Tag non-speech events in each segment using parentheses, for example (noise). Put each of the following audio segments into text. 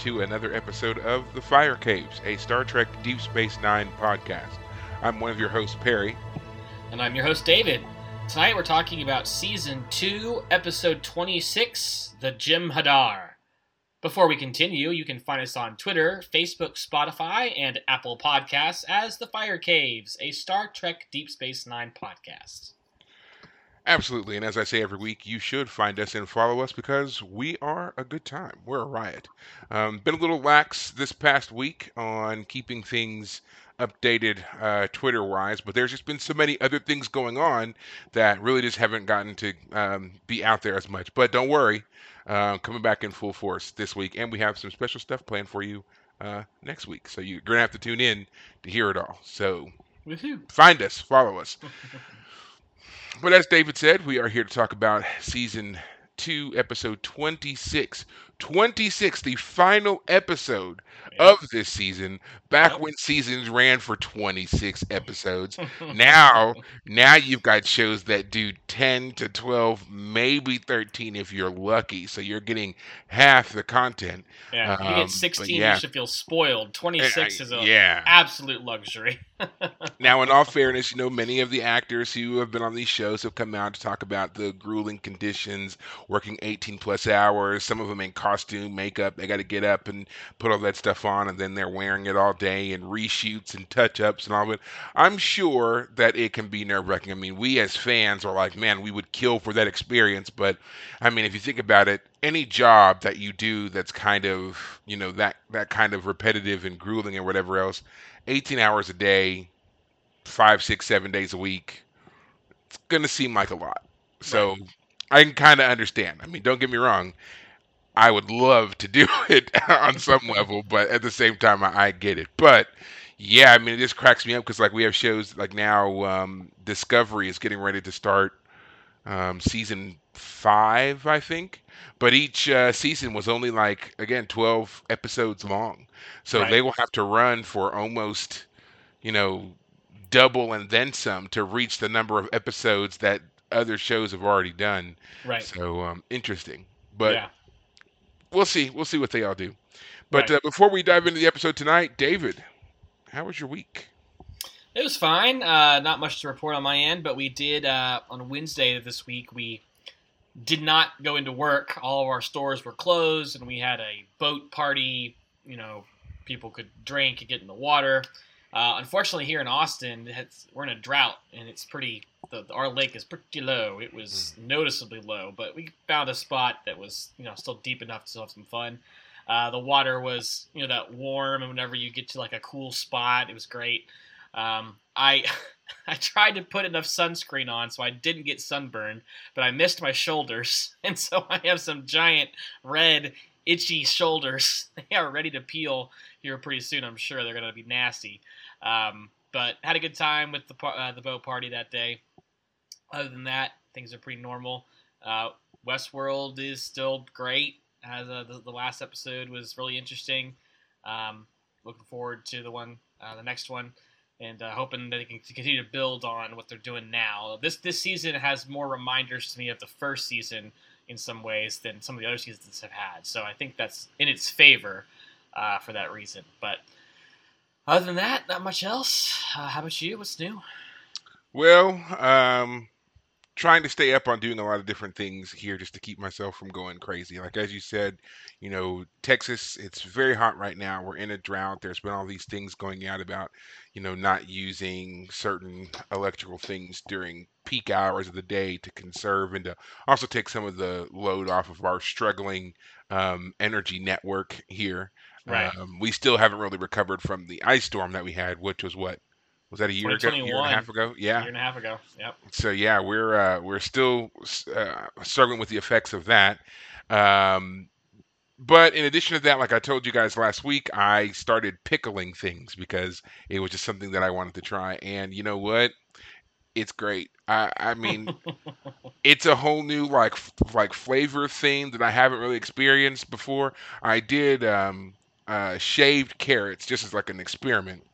To another episode of The Fire Caves, a Star Trek Deep Space Nine podcast. I'm one of your hosts, Perry. And I'm your host, David. Tonight we're talking about Season 2, Episode 26, The Jem'Hadar. Before we continue, you can find us on Twitter, Facebook, Spotify, and Apple Podcasts as The Fire Caves, a Star Trek Deep Space Nine podcast. Absolutely, and as I say every week, you should find us and follow us because we are a good time. We're a riot. Um, been a little lax this past week on keeping things updated uh, Twitter wise, but there's just been so many other things going on that really just haven't gotten to um, be out there as much. But don't worry, uh, coming back in full force this week, and we have some special stuff planned for you uh, next week. So you're gonna have to tune in to hear it all. So Woohoo! find us, follow us. (laughs) But as David said, we are here to talk about season two, episode 26. 26, the final episode of this season. Back when seasons ran for 26 episodes. (laughs) Now, now you've got shows that do 10 to 12, maybe 13 if you're lucky. So you're getting half the content. yeah, if you um, get 16, yeah. you should feel spoiled. 26 is a yeah. absolute luxury. (laughs) Now, in all fairness, you know, many of the actors who have been on these shows have come out to talk about the grueling conditions, working 18 plus hours, some of them in costume, makeup. They got to get up and put all that stuff on, and then they're wearing it all day and reshoots and touch ups and all of it. I'm sure that it can be nerve wracking. I mean, we as fans are like, man, we would kill for that experience. But I mean, if you think about it, any job that you do that's kind of, you know, that, that kind of repetitive and grueling and whatever else, 18 hours a day, five, six, seven days a week, it's gonna seem like a lot. So I can kind of understand. I mean, don't get me wrong. I would love to do (laughs) it on some level, but at the same time, I, I get it. But yeah, I mean, it just cracks me up because like we have shows like now, um, Discovery is getting ready to start um, season five, I think. But each uh, season was only like again 12 episodes long, so Right. they will have to run for almost, you know, double and then some to reach the number of episodes that other shows have already done. right. So um, interesting, but yeah. We'll see. We'll see what they all do. But Right. uh, before we dive into the episode tonight, David, how was your week? It was fine. Uh, not much to report on my end, but we did uh, on Wednesday of this week. We did not go into work. All of our stores were closed, and we had a boat party. You know, people could drink and get in the water. Uh, unfortunately, here in Austin, it's, we're in a drought, and it's pretty. The, our lake is pretty low. It was noticeably low, but we found a spot that was, you know, still deep enough to have some fun. Uh, the water was, you know, that warm, and whenever you get to like a cool spot, it was great. Um, I (laughs) I tried to put enough sunscreen on so I didn't get sunburned, but I missed my shoulders, (laughs) and so I have some giant red itchy shoulders. (laughs) They are ready to peel here pretty soon. I'm sure they're gonna be nasty. Um, but had a good time with the uh, the boat party that day. Other than that, things are pretty normal. Uh, Westworld is still great. As uh, the, the last episode was really interesting. Um, looking forward to the one, uh, the next one, and uh, hoping that they can continue to build on what they're doing now. This this season has more reminders to me of the first season in some ways than some of the other seasons have had. So I think that's in its favor uh, for that reason. But other than that, not much else. Uh, how about you? What's new? Well, um, trying to stay up on doing a lot of different things here just to keep myself from going crazy. Like as you said, you know, Texas, it's very hot right now. We're in a drought. There's been all these things going out about, you know, not using certain electrical things during peak hours of the day to conserve and to also take some of the load off of our struggling um, energy network here. Right. Um, we still haven't really recovered from the ice storm that we had, which was what was that a year ago, year and a half ago? A Yeah. year and a half ago. Yep. So yeah, we're uh, we're still uh, struggling with the effects of that. Um, but in addition to that, like I told you guys last week, I started pickling things because it was just something that I wanted to try. And you know what? It's great. I I mean, (laughs) it's a whole new like f- like flavor thing that I haven't really experienced before. I did um uh shaved carrots just as like an experiment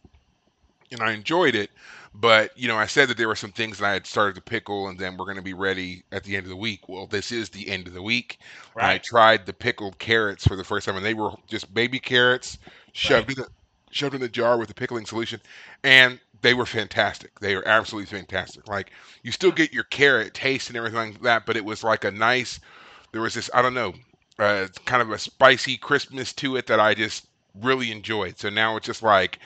and I enjoyed it. But you know, I said that there were some things that I had started to pickle, and then we're going to be ready at the end of the week. Well, this is the end of the week. I tried the pickled carrots for the first time, and they were just baby carrots Right. shoved in a shoved in a jar with the pickling solution, and they were fantastic. They were absolutely fantastic. Like you still get your carrot taste and everything like that, but it was like a nice. There was this I don't know, uh, kind of a spicy Christmas to it that I just really enjoyed. So now it's just like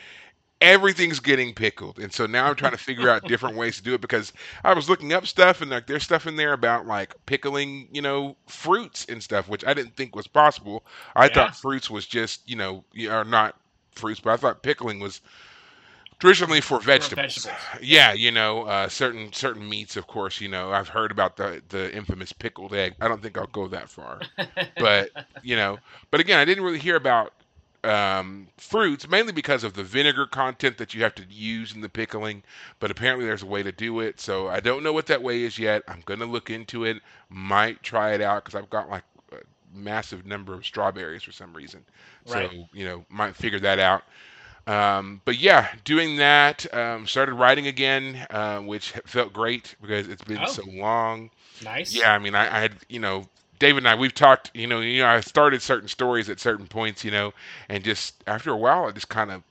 everything's getting pickled and so now i'm trying to figure out different ways to do it because i was looking up stuff and like there's stuff in there about like pickling you know fruits and stuff which i didn't think was possible i Yeah. thought fruits was just you know or not fruits but i thought pickling was traditionally for For vegetables. vegetables. Yeah. you know uh, certain certain meats of course you know i've heard about the the infamous pickled egg. I don't think i'll go that far. (laughs) But you know but again i didn't really hear about um, fruits mainly because of the vinegar content that you have to use in the pickling but apparently there's a way to do it. So i don't know what that way is yet. I'm gonna look into it. Might try it out because i've got like a massive number of strawberries for some reason. So you know might figure that out um, but yeah doing that um, started writing again uh, which felt great because it's been Oh, so long nice. yeah, I mean, I, I had, you know, David and I, we've talked, you know, you know, I started certain stories at certain points, you know, and just after a while, I just kind of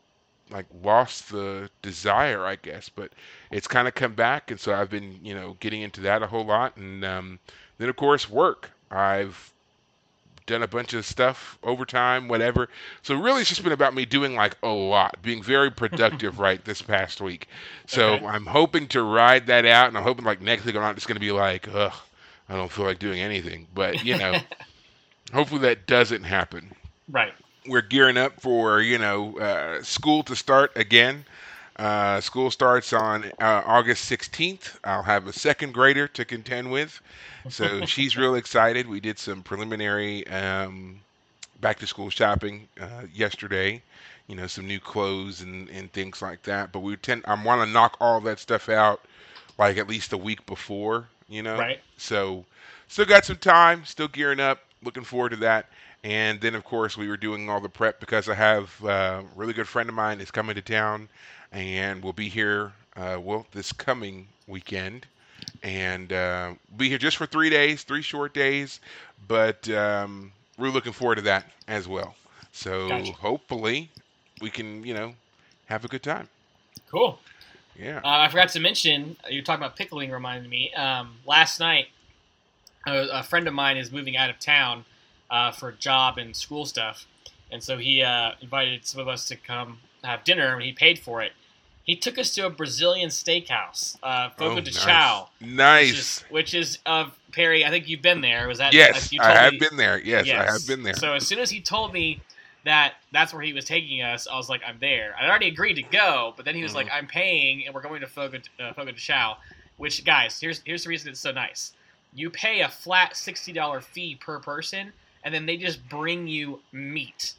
like lost the desire, I guess. But it's kind of come back, and so I've been, you know, getting into that a whole lot, and um, then of course work. I've done a bunch of stuff overtime, whatever. So really, it's just been about me doing like a lot, being very productive (laughs) right this past week. So Okay. I'm hoping to ride that out, and I'm hoping like next week I'm not just going to be like, ugh, I don't feel like doing anything. But you know, (laughs) hopefully that doesn't happen. right. We're gearing up for you know uh, school to start again. Uh, school starts on uh, August 16th. I'll have a second grader to contend with, so (laughs) she's real excited. We did some preliminary um, back to school shopping uh, yesterday. You know, some new clothes and, and things like that. But we tend I want to knock all that stuff out like at least a week before. You know, Right. so still got some time. Still gearing up. Looking forward to that. And then of course we were doing all the prep because I have uh, a really good friend of mine is coming to town, and we'll be here. Uh, well, this coming weekend and uh, be here just for three days, three short days, but um, we're looking forward to that as well. So Gotcha. hopefully we can, you know, have a good time. Cool. Yeah. Uh, I forgot to mention, you were talking about pickling, reminded me. Um, last night, a, a friend of mine is moving out of town uh, for job and school stuff. And so he uh, invited some of us to come have dinner, and he paid for it. He took us to a Brazilian steakhouse, uh, Oh, Fogo de nice. Chao, which is, Nice. which is of Perry. I think you've been there. Was that? Yes, I have me- been there. Yes, I have been there. So as soon as he told me that that's where he was taking us, I was like, I'm there. I'd already agreed to go, but then he was Mhm. like, I'm paying, and we're going to Fogo, uh, Fogo de Chao. Which, guys, here's here's the reason it's so nice. You pay a flat sixty dollar fee per person, and then they just bring you meat,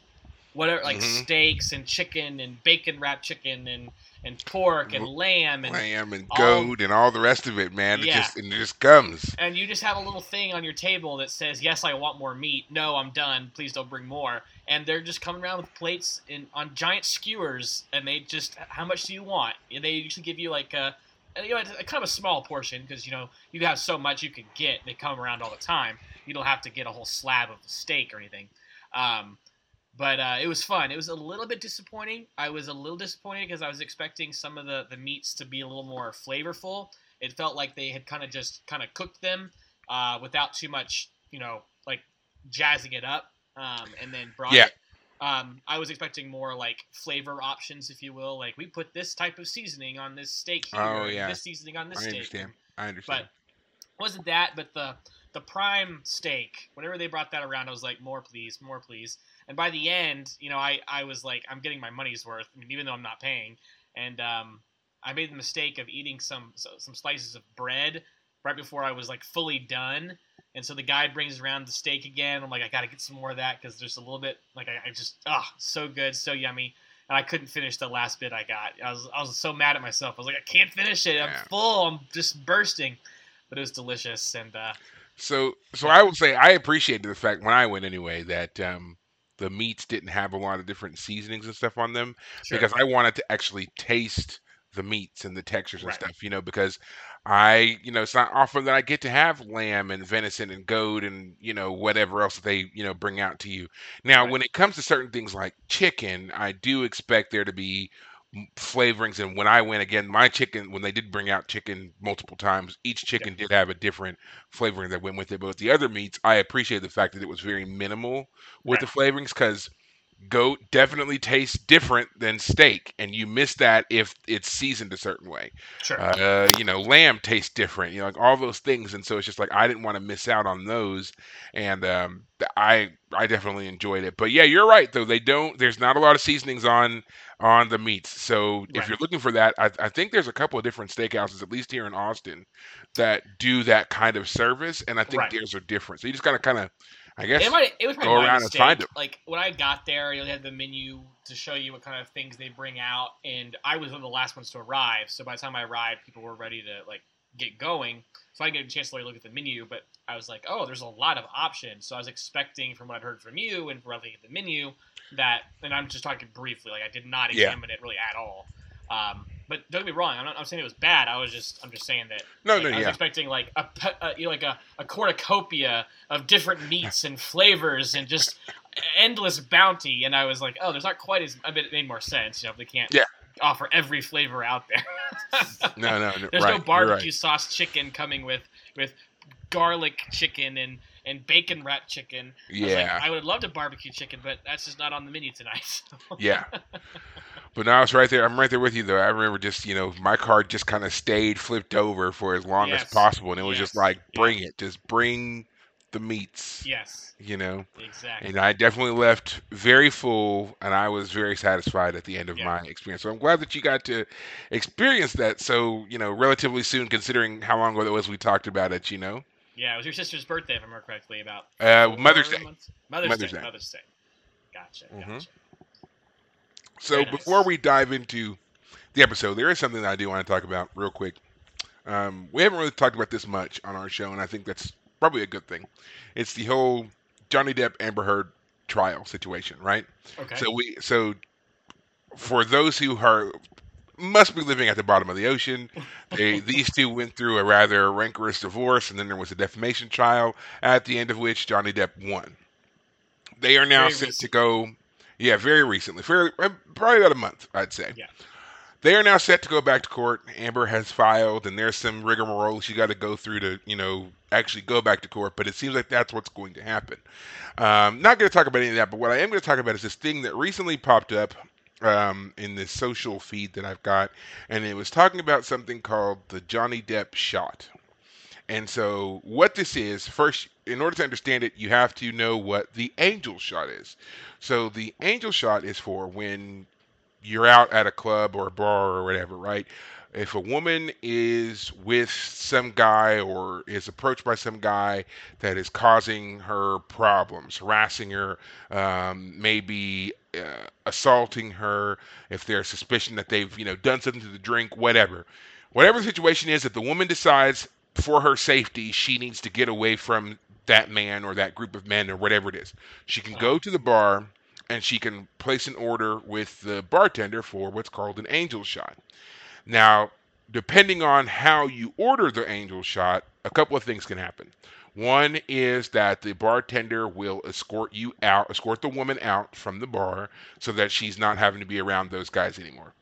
whatever, like Mhm. steaks and chicken and bacon wrapped chicken and and pork and lamb and Lamb and all- goat and all the rest of it, man. It Yeah. just and it just comes. and you just have a little thing on your table that says, "Yes, I want more meat." No, I'm done. Please don't bring more. And they're just coming around with plates in on giant skewers, and they just, how much do you want? And they usually give you like a, you know, a, kind of a small portion because you know you have so much you can get. They come around all the time. You don't have to get a whole slab of steak or anything. Um, but uh, it was fun. It was a little bit disappointing. I was a little disappointed because I was expecting some of the, the meats to be a little more flavorful. It felt like they had kind of just kind of cooked them uh, without too much, you know, like jazzing it up, um, and then brought Yeah. it. Um, I was expecting more like flavor options, if you will. Like we put this type of seasoning on this steak here, Oh, yeah. this seasoning on this I steak. I understand. I understand. But wasn't that, but the the prime steak. Whenever they brought that around, I was like, more please, more please. And by the end, you know, I I was like, I'm getting my money's worth, I mean, even though I'm not paying. And um, I made the mistake of eating some some slices of bread right before I was like fully done. And so the guy brings around the steak again. I'm like, I gotta get some more of that because there's a little bit like I, I just ah so good, so yummy. And I couldn't finish the last bit I got. I was I was so mad at myself. I was like, I can't finish it. I'm Yeah. full. I'm just bursting. But it was delicious and uh, So, so I would say I appreciated the fact when I went anyway that um, the meats didn't have a lot of different seasonings and stuff on them sure. because I wanted to actually taste the meats and the textures and Right. stuff, you know, because I, you know, it's not often that I get to have lamb and venison and goat and, you know, whatever else that they, you know, bring out to you. Now, Right. when it comes to certain things like chicken, I do expect there to be flavorings and when I went again, my chicken when they did bring out chicken multiple times, each chicken did have a different flavoring that went with it. But with the other meats, I appreciate the fact that it was very minimal with the flavorings because goat definitely tastes different than steak, and you miss that if it's seasoned a certain way. sure. Uh, you know, lamb tastes different. You know, like all those things, and so it's just like I didn't want to miss out on those, and um, I I definitely enjoyed it. But yeah, you're right though. They don't. There's not a lot of seasonings on on the meats. So if you're looking for that, I, I think there's a couple of different steakhouses, at least here in Austin, that do that kind of service, and I think Right. theirs are different. So you just gotta kind of, I guess, It might. It was go around and mistake. find 'em. Like when I got there, you had the menu to show you what kind of things they bring out, and I was one of the last ones to arrive. So by the time I arrived, people were ready to like get going. So I didn't get a chance to like, look at the menu, but I was like, oh, there's a lot of options. So I was expecting, from what I'd heard from you and from looking at the menu, that, and I'm just talking briefly, like I did not Yeah. examine it really at all. Um, but don't get me wrong, I'm not I'm saying it was bad. I was just, I'm just saying that no, like, no, I was yeah. expecting like a, uh, you know, like a, a cornucopia of different meats and flavors and just endless bounty. And I was like, oh, there's not quite as. I mean, it made more sense. You know, if they can't Yeah. offer every flavor out there. (laughs) No, no, no There's right, no barbecue right. sauce chicken coming with with garlic chicken and and bacon rat chicken. I like, Yeah. I would have loved a barbecue chicken, but that's just not on the menu tonight. so- Yeah. (laughs) But now I was right there. I'm right there with you, though. I remember just, you know, my card just kind of stayed flipped over for as long as possible. And it was just Yes. like, Yes. bring it. Just bring the meats, yes, you know? exactly. And I definitely left very full, and I was very satisfied at the end of Yeah. my experience. So I'm glad that you got to experience that so, you know, relatively soon, considering how long ago it was we talked about it, you know? Yeah, it was your sister's birthday, if I remember correctly. About Uh, Mother's Day. Mother's, Mother's Day. Day. Mother's Day. Gotcha. Mhm. Gotcha. So nice. before we dive into the episode, there is something that I do want to talk about real quick. Um, we haven't really talked about this much on our show, and I think that's probably a good thing. It's the whole Johnny Depp Amber Heard trial situation, right? Okay. So we so for those who are must be living at the bottom of the ocean, they (laughs) these two went through a rather rancorous divorce, and then there was a defamation trial, at the end of which Johnny Depp won. They are now Very set to go. Yeah, very recently, fairly, uh, probably about a month, I'd say. Yeah. They are now set to go back to court. Amber has filed, and there's some rigmarole she got to go through to, you know, actually go back to court. But it seems like that's what's going to happen. Um, not going to talk about any of that, but what I am going to talk about is this thing that recently popped up um, in the social feed that I've got, and it was talking about something called the Johnny Depp shot. And so, what this is, first, in order to understand it, you have to know what the angel shot is. So, the angel shot is for when you're out at a club or a bar or whatever, right? If a woman is with some guy or is approached by some guy that is causing her problems, harassing her, um, maybe uh, assaulting her, if there's suspicion that they've, you know, done something to the drink, whatever. Whatever the situation is, if the woman decides for her safety she needs to get away from that man or that group of men or whatever it is, she can go to the bar and she can place an order with the bartender for what's called an angel shot. Now, depending on how you order the angel shot, a couple of things can happen. One is that the bartender will escort you out, escort the woman out from the bar so that she's not having to be around those guys anymore.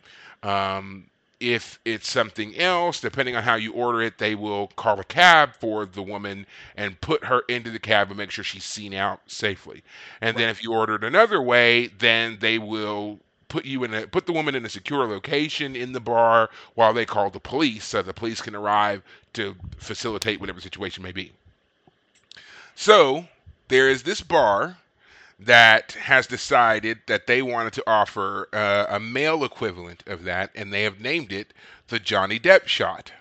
Um, if it's something else, depending on how you order it, they will call a cab for the woman and put her into the cab and make sure she's seen out safely. And then if you order it another way, then they will put you in a put the woman in a secure location in the bar while they call the police so the police can arrive to facilitate whatever situation may be. So there is this bar that has decided that they wanted to offer uh, a male equivalent of that, and they have named it the Johnny Depp shot.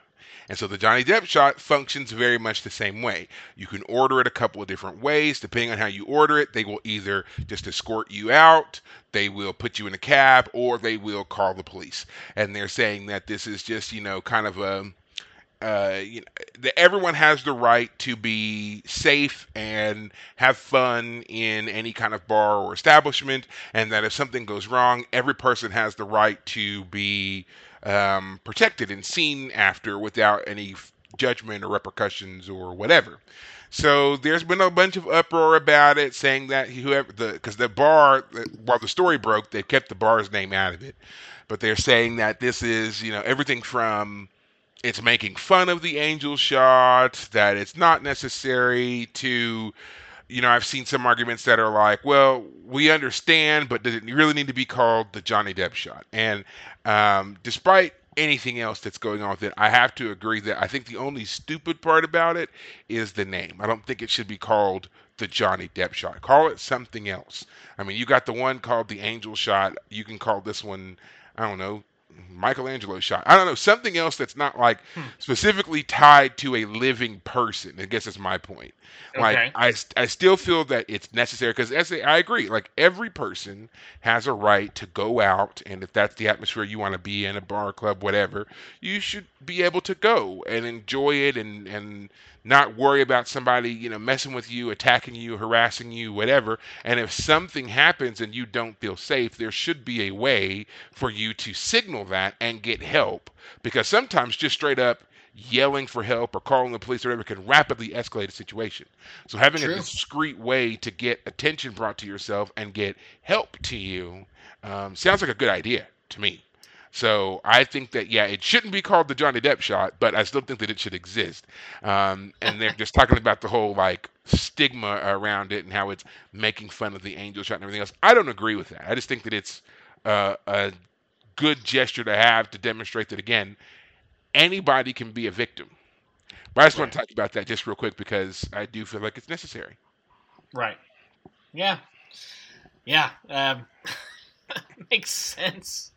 And so the Johnny Depp shot functions very much the same way. You can order it a couple of different ways. Depending on how you order it, they will either just escort you out, they will put you in a cab, or they will call the police. And they're saying that this is just, you know, kind of a uh, you know, everyone has the right to be safe and have fun in any kind of bar or establishment, and that if something goes wrong, every person has the right to be um, protected and seen after without any judgment or repercussions or whatever. So there's been a bunch of uproar about it, saying that whoever the because the bar, while the story broke, they kept the bar's name out of it, but they're saying that this is you know everything from it's making fun of the angel shot, that it's not necessary to, you know, I've seen some arguments that are like, well, we understand, but does it really need to be called the Johnny Depp shot? And um, despite anything else that's going on with it, I have to agree that I think the only stupid part about it is the name. I don't think it should be called the Johnny Depp shot. Call it something else. I mean, you got the one called the Angel shot. You can call this one, I don't know, Michelangelo shot. I don't know something else that's not like hmm. specifically tied to a living person. I guess that's my point. Okay. Like I, I still feel that it's necessary because I agree. Like every person has a right to go out, and if that's the atmosphere you want to be in, a bar, club, whatever, you should be able to go and enjoy it and and not worry about somebody, you know, messing with you, attacking you, harassing you, whatever. And if something happens and you don't feel safe, there should be a way for you to signal that and get help. Because sometimes just straight up yelling for help or calling the police or whatever can rapidly escalate a situation. So having True. a discreet way to get attention brought to yourself and get help to you um, sounds like a good idea to me. So I think that yeah, it shouldn't be called the Johnny Depp shot, but I still think that it should exist. Um, and they're just talking about the whole like stigma around it and how it's making fun of the angel shot and everything else. I don't agree with that. I just think that it's uh, a good gesture to have to demonstrate that again, anybody can be a victim. But I just right. want to talk about that just real quick because I do feel like it's necessary. Right. Yeah. Yeah. Um, (laughs) makes sense.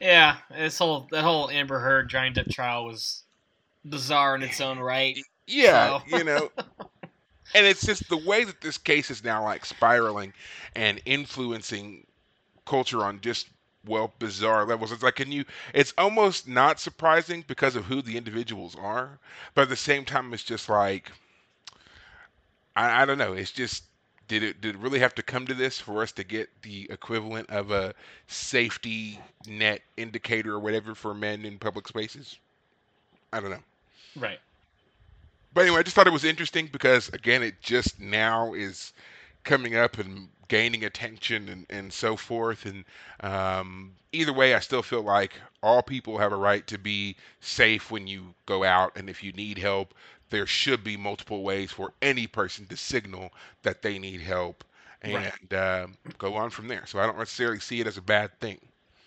Yeah, this whole that whole Amber Heard Johnny Depp trial was bizarre in its own right. Yeah, so. you know. (laughs) And it's just the way that this case is now like spiraling and influencing culture on just well bizarre levels. It's like can you it's almost not surprising because of who the individuals are, but at the same time it's just like I, I don't know, it's just did it did it really have to come to this for us to get the equivalent of a safety net indicator or whatever for men in public spaces? I don't know. Right. But anyway, I just thought it was interesting because again, it just now is coming up and gaining attention and, and so forth. And um, either way, I still feel like all people have a right to be safe when you go out. And if you need help, there should be multiple ways for any person to signal that they need help and right. uh, go on from there. So I don't necessarily see it as a bad thing.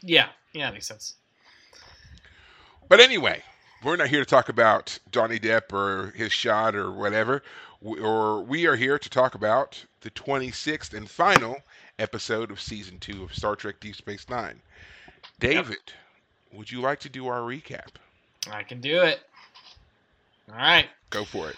Yeah, yeah, that makes sense. But anyway, we're not here to talk about Johnny Depp or his shot or whatever, or we are here to talk about the 26th and final episode of season two of Star Trek Deep Space Nine. David, yep. would you like to do our recap? I can do it. All right. Go for it.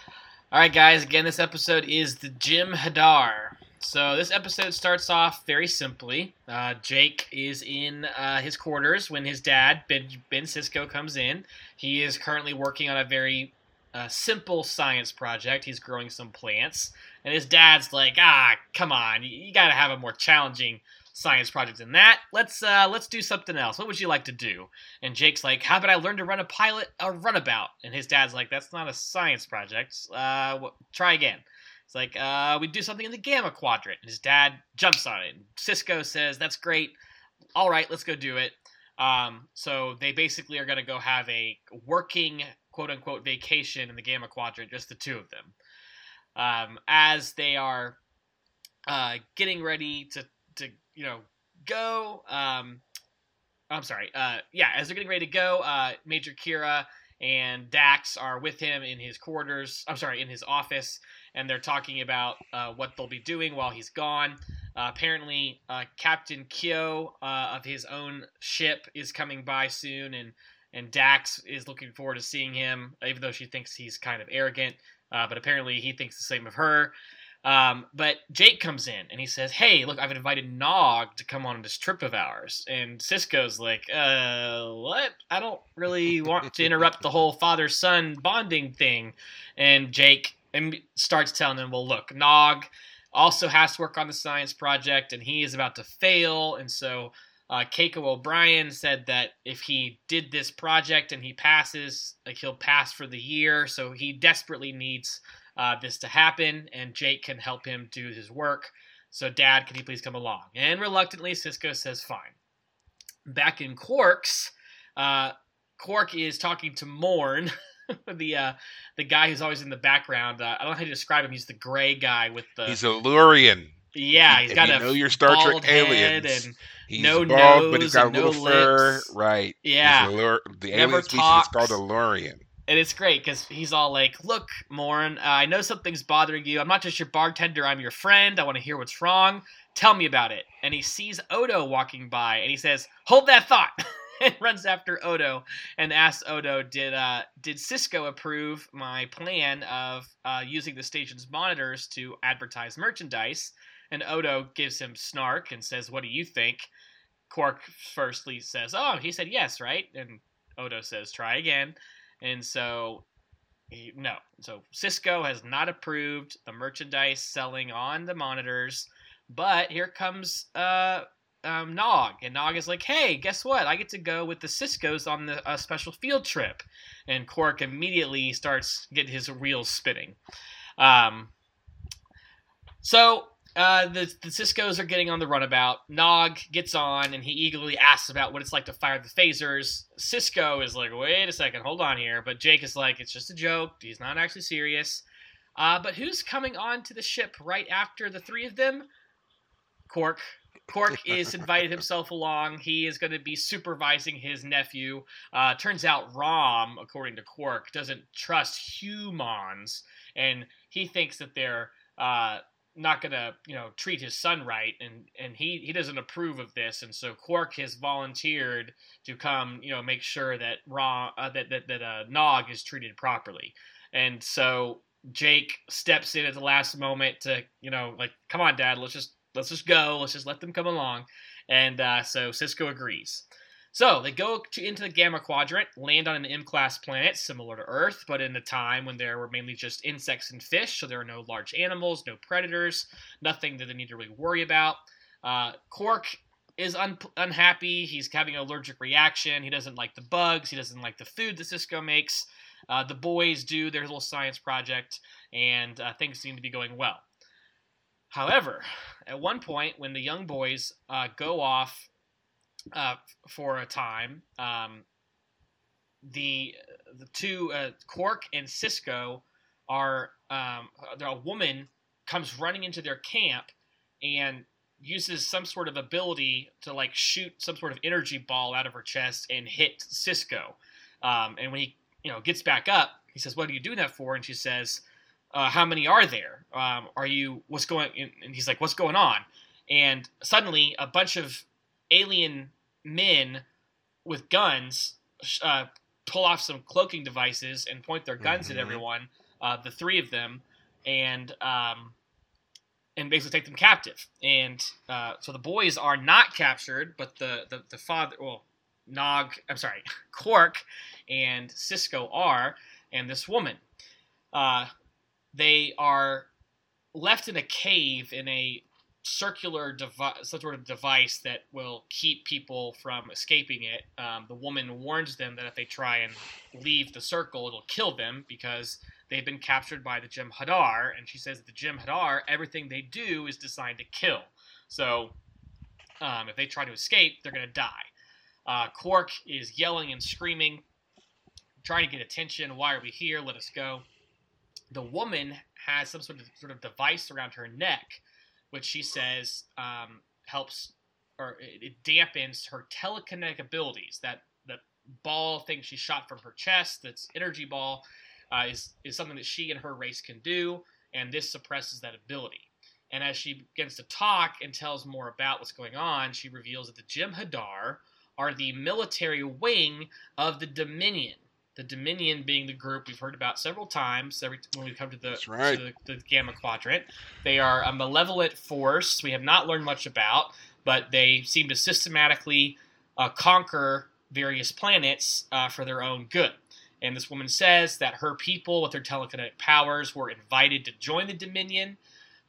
All right, guys. Again, this episode is the Jem'Hadar. So this episode starts off very simply. Uh, Jake is in uh, his quarters when his dad Ben, ben Sisko comes in. He is currently working on a very uh, simple science project. He's growing some plants, and his dad's like, "Ah, come on, you, you got to have a more challenging science project than that. Let's uh, let's do something else. What would you like to do?" And Jake's like, "How about I learn to run a pilot a runabout?" And his dad's like, "That's not a science project. Uh, try again." It's like, uh, we do something in the Gamma Quadrant. And his dad jumps on it. And Sisko says, "That's great. All right, let's go do it." Um, so they basically are going to go have a working quote unquote vacation in the Gamma Quadrant, just the two of them. Um, as they are uh, getting ready to you know go. Um, I'm sorry. Uh, yeah, as they're getting ready to go, uh, Major Kira and Dax are with him in his quarters. I'm sorry, in his office, and they're talking about uh, what they'll be doing while he's gone. Uh, apparently, uh, Captain Keogh uh, of his own ship is coming by soon, and and Dax is looking forward to seeing him, even though she thinks he's kind of arrogant. Uh, but apparently, he thinks the same of her. Um, but Jake comes in and he says, "Hey, look, I've invited Nog to come on this trip of ours." And Sisko's like, "Uh, what? I don't really want to interrupt the whole father-son bonding thing." And Jake starts telling him, "Well, look, Nog also has to work on the science project, and he is about to fail, and so." Uh, Keiko O'Brien said that if he did this project and he passes, like he'll pass for the year. So he desperately needs uh, this to happen, and Jake can help him do his work. So, Dad, can you please come along? And reluctantly, Sisko says, fine. Back in Quark's, uh, Quark is talking to Morn, (laughs) the uh, the guy who's always in the background. Uh, I don't know how to describe him. He's the gray guy with the. He's a Lurian. Yeah, he's got you a know your Star Trek aliens. and He's no bald, nose but he's got a and little no fur. lips. Right. Yeah. Lur- the Never alien species is called a Lurian. And it's great because he's all like, "Look, Morn, uh, I know something's bothering you. I'm not just your bartender. I'm your friend. I want to hear what's wrong. Tell me about it." And he sees Odo walking by, and he says, "Hold that thought." (laughs) and runs after Odo and asks Odo, "Did uh, did Sisko approve my plan of uh, using the station's monitors to advertise merchandise?" And Odo gives him snark and says, "What do you think?" Quark firstly says, "Oh, he said yes, right?" And Odo says, "Try again." And so, no. So Sisko has not approved the merchandise selling on the monitors. But here comes uh, um, Nog, and Nog is like, "Hey, guess what? I get to go with the Sisko's on the a special field trip." And Quark immediately starts get his wheels spinning. Um, so uh, the the Sisko's are getting on the runabout. Nog gets on and he eagerly asks about what it's like to fire the phasers. Sisko is like, "Wait a second, hold on here." But Jake is like, "It's just a joke. He's not actually serious." Uh, but who's coming on to the ship right after the three of them? Quark. Quark (laughs) is invited himself along. He is going to be supervising his nephew. Uh, turns out Rom, according to Quark, doesn't trust humans, and he thinks that they're uh, not to, you know, treat his son right, and and he he doesn't approve of this, and so Quark has volunteered to come, you know, make sure that Rom uh, that that that uh, Nog is treated properly, and so Jake steps in at the last moment to, you know, like, come on, Dad, let's just let's just go, let's just let them come along, and uh, so Sisko agrees. So they go to, into the Gamma Quadrant, land on an M-class planet similar to Earth, but in a time when there were mainly just insects and fish, so there are no large animals, no predators, nothing that they need to really worry about. Uh, Quark is un- unhappy. He's having an allergic reaction. He doesn't like the bugs. He doesn't like the food that Sisko makes. Uh, the boys do their little science project, and uh, things seem to be going well. However, at one point, when the young boys uh, go off uh, for a time, um, the the two uh, Quark and Sisko are um, a woman comes running into their camp and uses some sort of ability to like shoot some sort of energy ball out of her chest and hit Sisko. Um, and when he you know gets back up, he says, "What are you doing that for?" And she says, uh, "How many are there? Um, are you what's going?" And he's like, "What's going on?" And suddenly, a bunch of alien men with guns uh, pull off some cloaking devices and point their guns Mhm. at everyone. Uh, the three of them, and um, and basically take them captive. And uh, so the boys are not captured, but the the, the father, well, Nog, I'm sorry, (laughs) Quark and Sisko are, and this woman. Uh, they are left in a cave in a circular device, some sort of device that will keep people from escaping it. Um, the woman warns them that if they try and leave the circle, it'll kill them because they've been captured by the Jem'Hadar. And she says that the Jem'Hadar, everything they do is designed to kill. So um, if they try to escape, they're going to die. Uh, Quark is yelling and screaming, trying to get attention. Why are we here? Let us go. The woman has some sort of sort of device around her neck, which she says um, helps or it, dampens her telekinetic abilities. That that ball thing she shot from her chest, that's energy ball, uh, is is something that she and her race can do, and this suppresses that ability. And as she begins to talk and tells more about what's going on, she reveals that the Jem'Hadar are the military wing of the Dominion. The Dominion being the group we've heard about several times every when we come to the, right. to the, the Gamma Quadrant. They are a malevolent force we have not learned much about, but they seem to systematically uh, conquer various planets uh, for their own good. And this woman says that her people, with their telekinetic powers, were invited to join the Dominion,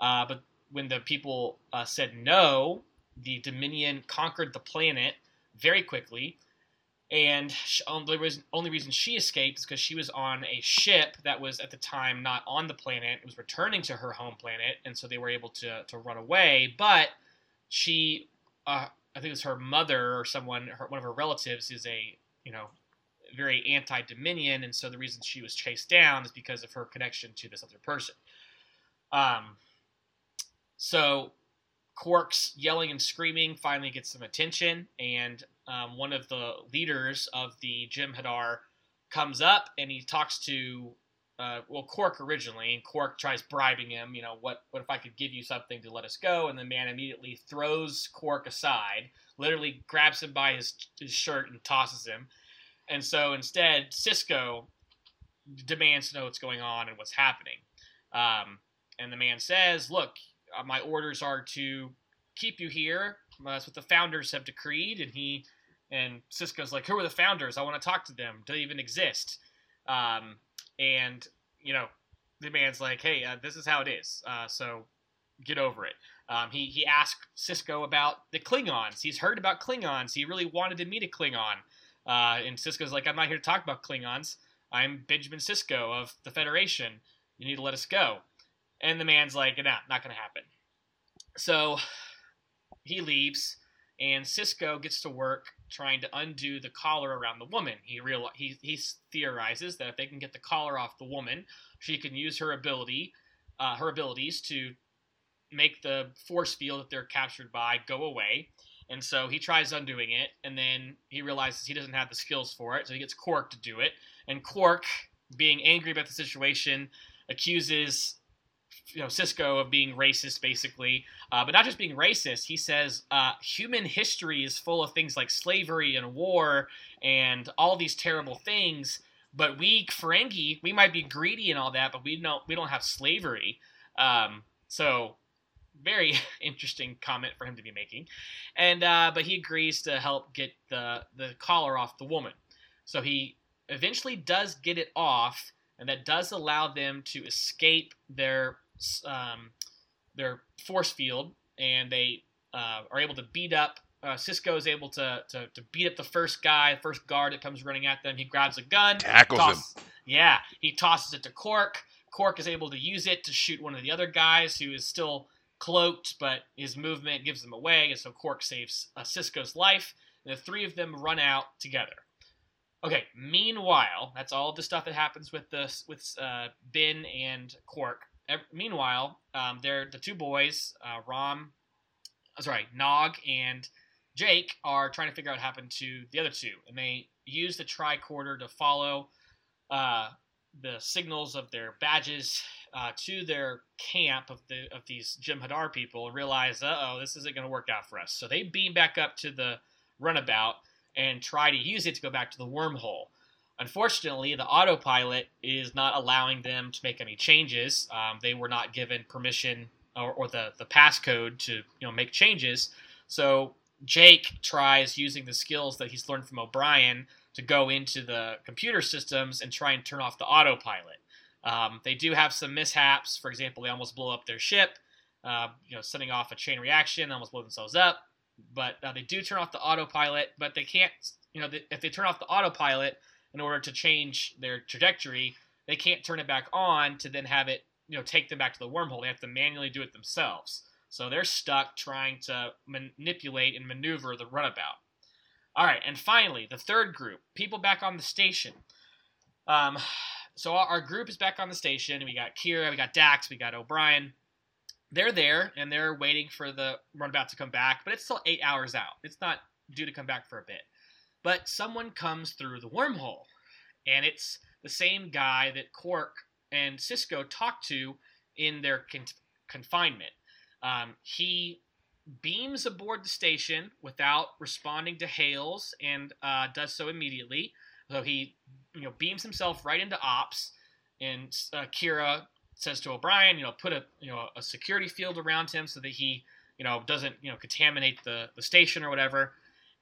uh, but when the people uh, said no, the Dominion conquered the planet very quickly. And sh- only reason, only reason she escaped is because she was on a ship that was at the time not on the planet. It was returning to her home planet, and so they were able to, to run away. But she, uh, I think it was her mother or someone, her, one of her relatives, is a you know very anti-Dominion, and so the reason she was chased down is because of her connection to this other person. Um, so Quark's yelling and screaming finally gets some attention, and um, one of the leaders of the Jem'Hadar comes up and he talks to uh, well Quark originally, and Quark tries bribing him. You know, what what if I could give you something to let us go? And the man immediately throws Quark aside, literally grabs him by his his shirt and tosses him. And so instead, Sisko demands to know what's going on and what's happening. Um, and the man says, "Look, uh, my orders are to keep you here. Uh, That's what the founders have decreed." And he and Sisko's like, "Who are the founders? I want to talk to them. Do they even exist?" Um, and you know, the man's like, "Hey, uh, this is how it is. Uh, so get over it." Um, he he asked Sisko about the Klingons. He's heard about Klingons. He really wanted to meet a Klingon. Uh, and Sisko's like, "I'm not here to talk about Klingons. I'm Benjamin Sisko of the Federation. You need to let us go." And the man's like, "Nah, not gonna happen." So he leaves, and Sisko gets to work trying to undo the collar around the woman. He real he he theorizes that if they can get the collar off the woman, she can use her ability, uh, her abilities to make the force field that they're captured by go away. And so he tries undoing it, and then he realizes he doesn't have the skills for it, so he gets Quark to do it. And Quark, being angry about the situation, accuses you know Sisko of being racist, basically, uh, but not just being racist. He says uh, human history is full of things like slavery and war and all these terrible things. But we Ferengi, we might be greedy and all that, but we don't we don't have slavery. Um, so very (laughs) interesting comment for him to be making. And uh, but he agrees to help get the the collar off the woman. So he eventually does get it off, and that does allow them to escape their um, their force field, and they uh, are able to beat up. Uh, Sisko is able to, to to beat up the first guy, the first guard that comes running at them. He grabs a gun, Tackles toss- Yeah, he tosses it to Quark. Quark is able to use it to shoot one of the other guys who is still cloaked, but his movement gives them away, and so Quark saves uh, Sisko's life. And the three of them run out together. Okay. Meanwhile, that's all of the stuff that happens with the with uh, Ben and Quark. Meanwhile, um, they're the two boys, uh, Rom, uh, sorry, Nog and Jake, are trying to figure out what happened to the other two, and they use the tricorder to follow uh, the signals of their badges uh, to their camp of the of these Jem'Hadar people, and realize, uh oh, this isn't going to work out for us. So they beam back up to the runabout and try to use it to go back to the wormhole. Unfortunately, the autopilot is not allowing them to make any changes. Um, they were not given permission or, or the, the passcode to you know make changes. So Jake tries using the skills that he's learned from O'Brien to go into the computer systems and try and turn off the autopilot. Um, they do have some mishaps. For example, they almost blow up their ship, uh, you know, setting off a chain reaction, almost blow themselves up. But uh, they do turn off the autopilot, but they can't, you know, if they turn off the autopilot in order to change their trajectory, they can't turn it back on to then have it, you know, take them back to the wormhole. They have to manually do it themselves. So they're stuck trying to manipulate and maneuver the runabout. All right, and finally, the third group, people back on the station. Um, so our, our group is back on the station. We got Kira, we got Dax, we got O'Brien. They're there and they're waiting for the runabout to come back, but it's still eight hours out. It's not due to come back for a bit. But someone comes through the wormhole, and it's the same guy that Quark and Sisko talked to in their con- confinement. Um, he beams aboard the station without responding to hails and uh, does so immediately. So he, you know, beams himself right into ops, and uh, Kira says to O'Brien, you know, put a you know a security field around him so that he, you know, doesn't you know contaminate the the station or whatever.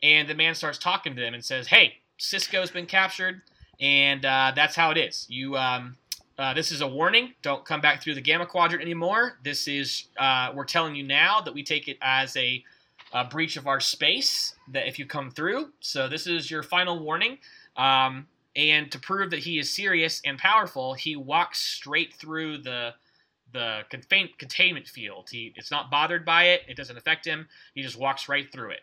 And the man starts talking to them and says, "Hey, Sisko's been captured, and uh, that's how it is. You um, uh, this is a warning. Don't come back through the Gamma Quadrant anymore. This is, uh, we're telling you now that we take it as a, a, breach of our space that if you come through. So this is your final warning. Um, and to prove that he is serious and powerful, he walks straight through the the contain- containment field. He it's not bothered by it. It doesn't affect him. He just walks right through it.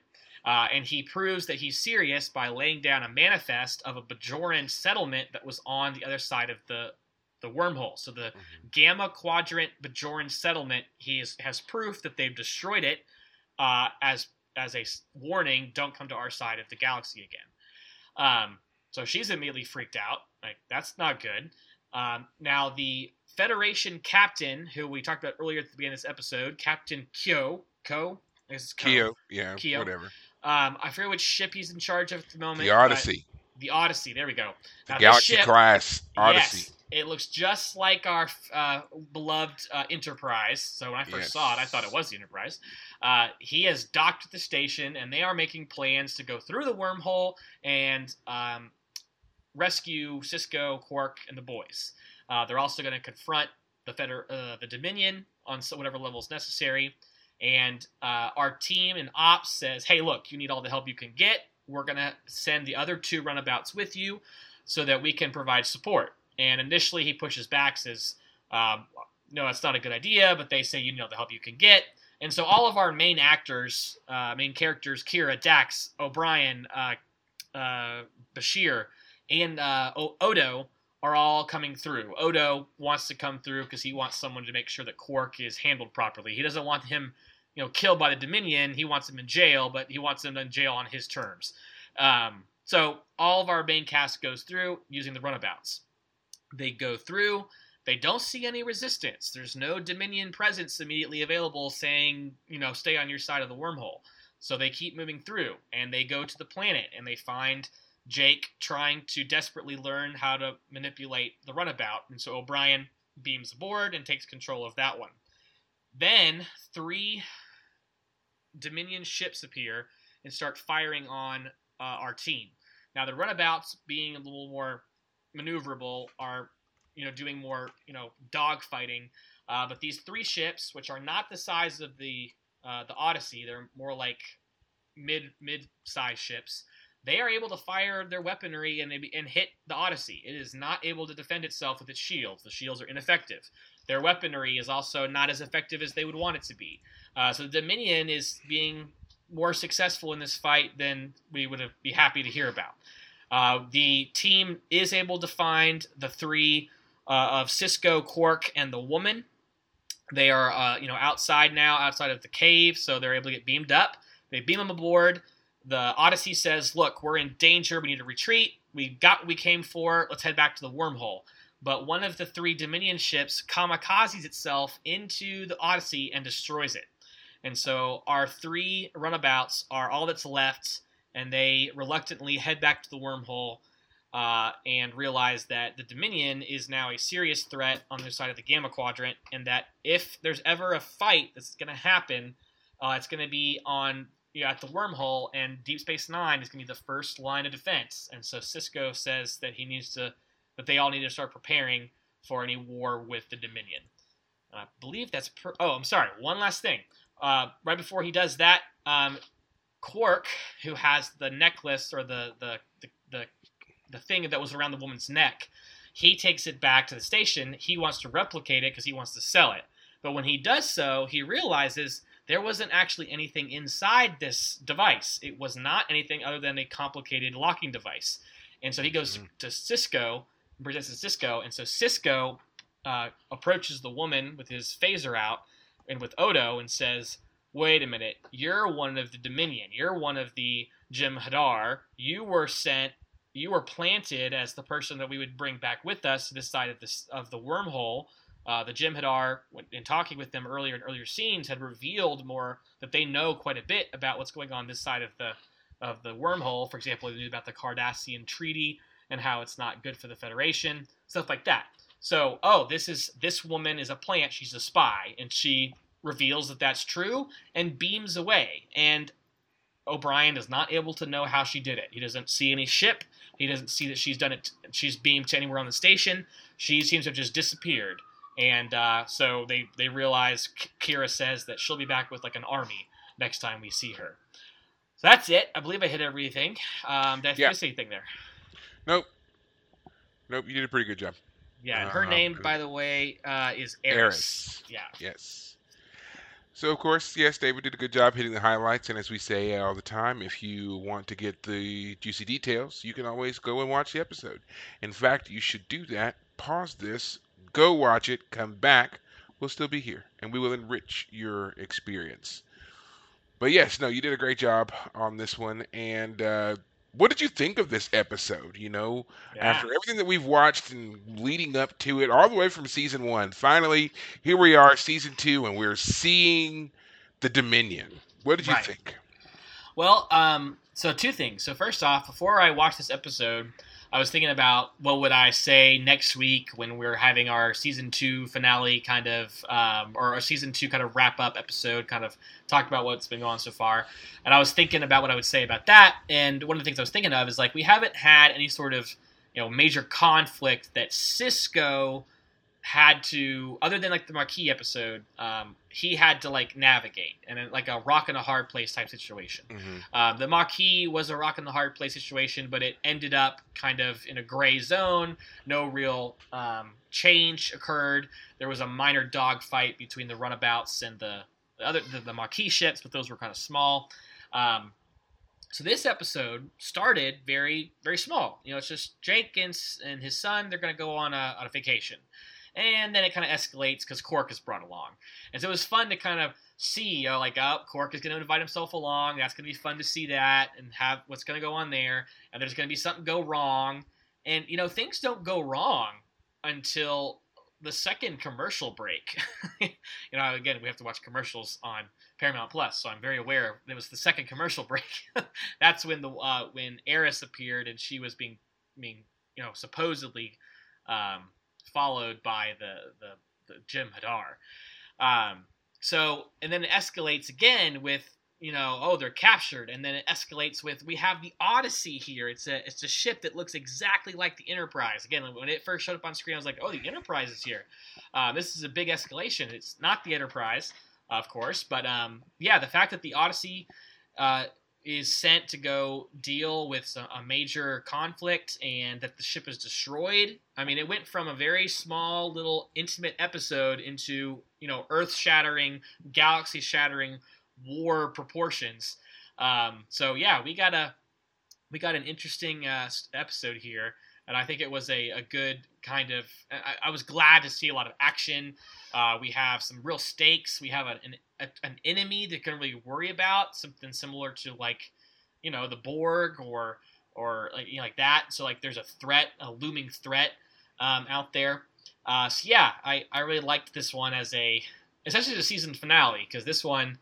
Uh, and he proves that he's serious by laying down a manifest of a Bajoran settlement that was on the other side of the the wormhole. So the mm-hmm. Gamma Quadrant Bajoran settlement, he is, has proof that they've destroyed it uh, as as a warning. Don't come to our side of the galaxy again. Um, so she's immediately freaked out. Like that's not good. Um, now the Federation captain, who we talked about earlier at the beginning of this episode, Captain Kyo, Ko, I guess is Kyo, yeah, Kyo. whatever. Um, I forget which ship he's in charge of at the moment. The Odyssey. The Odyssey. There we go. The now, Galaxy ship, class Odyssey. Yes, it looks just like our uh, beloved uh, Enterprise. So when I first yes. saw it, I thought it was the Enterprise. Uh, he has docked at the station, and they are making plans to go through the wormhole and um, rescue Sisko, Quark, and the boys. Uh, they're also going to confront the Feder- uh, the Dominion on whatever level is necessary. And uh, our team in Ops says, "Hey, look, you need all the help you can get. We're going to send the other two runabouts with you." So that we can provide support. And initially, he pushes back, says, um, "No, that's not a good idea." But they say, "You know the help you can get." And so all of our main actors, uh, main characters, Kira, Dax, O'Brien, uh, uh, Bashir, and uh, Odo are all coming through. Odo wants to come through because he wants someone to make sure that Quark is handled properly. He doesn't want him, you know, killed by the Dominion. He wants him in jail, but he wants him in jail on his terms. Um, so all of our main cast goes through using the runabouts. They go through. They don't see any resistance. There's no Dominion presence immediately available saying, you know, stay on your side of the wormhole. So they keep moving through and they go to the planet and they find Jake trying to desperately learn how to manipulate the runabout. And so O'Brien beams aboard and takes control of that one. Then three Dominion ships appear and start firing on uh, our team. Now the runabouts, being a little more maneuverable are you know doing more you know dog fighting. Uh, but these three ships, which are not the size of the uh, the Odyssey, they're more like mid mid size ships. They are able to fire their weaponry and and hit the Odyssey. It is not able to defend itself with its shields. The shields are ineffective. Their weaponry is also not as effective as they would want it to be. Uh, so the Dominion is being more successful in this fight than we would be happy to hear about. Uh, the team is able to find the three uh, of Sisko, Quark, and the woman. They are, uh, you know, outside now, outside of the cave, so they're able to get beamed up. They beam them aboard. The Odyssey says, "Look, we're in danger. We need to retreat. We got what we came for. Let's head back to the wormhole." But one of the three Dominion ships kamikazes itself into the Odyssey and destroys it. And so our three runabouts are all that's left and they reluctantly head back to the wormhole uh, and realize that the Dominion is now a serious threat on their side of the Gamma Quadrant, and that if there's ever a fight that's going to happen, uh, it's going to be on you at the wormhole, and Deep Space Nine is going to be the first line of defense. And so Sisko says that he needs to, that they all need to start preparing for any war with the Dominion. I believe that's. Per- oh, I'm sorry. One last thing. Uh, right before he does that, um, Quark, who has the necklace or the the, the the the thing that was around the woman's neck, he takes it back to the station. He wants to replicate it because he wants to sell it. But when he does so, he realizes there wasn't actually anything inside this device. It was not anything other than a complicated locking device. And so he goes mm-hmm. to Sisko, presents to Sisko, and so Sisko uh, approaches the woman with his phaser out and with Odo and says, wait a minute, you're one of the Dominion, you're one of the Jem'Hadar, you were sent, you were planted as the person that we would bring back with us to this side of this of the wormhole uh, the Jem'Hadar, in talking with them earlier in earlier scenes, had revealed more that they know quite a bit about what's going on this side of the of the wormhole. For example, they knew about the Cardassian Treaty and how it's not good for the Federation, stuff like that. So, oh, this is this woman is a plant. She's a spy, and she reveals that that's true and beams away. And O'Brien is not able to know how she did it. He doesn't see any ship. He doesn't see that she's done it. She's beamed to anywhere on the station. She seems to have just disappeared. And uh, so they they realize Kira says that she'll be back with like an army next time we see her. So that's it. I believe I hit everything. Um, did I yeah. miss anything there? Nope. Nope. You did a pretty good job. Yeah, and her uh, name, by the way, uh, is Eris. Eris. Yeah. Yes. So of course, yes, David did a good job hitting the highlights, and as we say all the time, if you want to get the juicy details, you can always go and watch the episode. In fact, you should do that. Pause this, go watch it, come back. We'll still be here, and we will enrich your experience. But yes, no, you did a great job on this one, and uh, what did you think of this episode? You know, yeah. after everything that we've watched and leading up to it, all the way from season one, finally here we are, season two, and we're seeing the Dominion. What did you right. think? Well, um, so two things. So first off, before I watched this episode, I was thinking about what would I say next week when we're having our season two finale kind of, um, or a season two kind of wrap up episode, kind of talk about what's been going on so far. And I was thinking about what I would say about that. And one of the things I was thinking of is like we haven't had any sort of you know major conflict that Sisko had to, other than like the Maquis episode, um, he had to like navigate and like a rock and a hard place type situation. Mm-hmm. Uh, the Maquis was a rock and a hard place situation, but it ended up kind of in a gray zone. No real um, change occurred. There was a minor dogfight between the runabouts and the, the other the, the Maquis ships, but those were kind of small. Um, so this episode started very very small. You know, it's just Jake and, and his son. They're going to go on a, on a vacation and then it kind of escalates because Quark is brought along. And so it was fun to kind of see, you know, like, oh, Quark is going to invite himself along. That's going to be fun to see that and have what's going to go on there. And there's going to be something go wrong. And, you know, things don't go wrong until the second commercial break. (laughs) you know, again, we have to watch commercials on Paramount Plus, so I'm very aware it was the second commercial (laughs) break. That's when the uh, when Eris appeared and she was being being you know supposedly um, followed by the the, the Jem'Hadar. Um, so and then it escalates again with you know oh they're captured and then it escalates with we have the Odyssey here. It's a it's a ship that looks exactly like the Enterprise. Again, when it first showed up on screen, I was like oh the Enterprise is here. Uh, this is a big escalation. It's not the Enterprise, of course, but um, yeah, the fact that the Odyssey uh, is sent to go deal with a major conflict and that the ship is destroyed. I mean, it went from a very small little intimate episode into, you know, earth shattering, galaxy shattering war proportions. Um, so yeah, we got a we got an interesting uh, episode here, and I think it was a, a good kind of. I, I was glad to see a lot of action. Uh, we have some real stakes. We have an, an, an enemy that can really worry about something similar to like, you know, the Borg or or like, you know, like that. So like, there's a threat, a looming threat um, out there. Uh, so yeah, I, I really liked this one as a essentially the season finale because this one,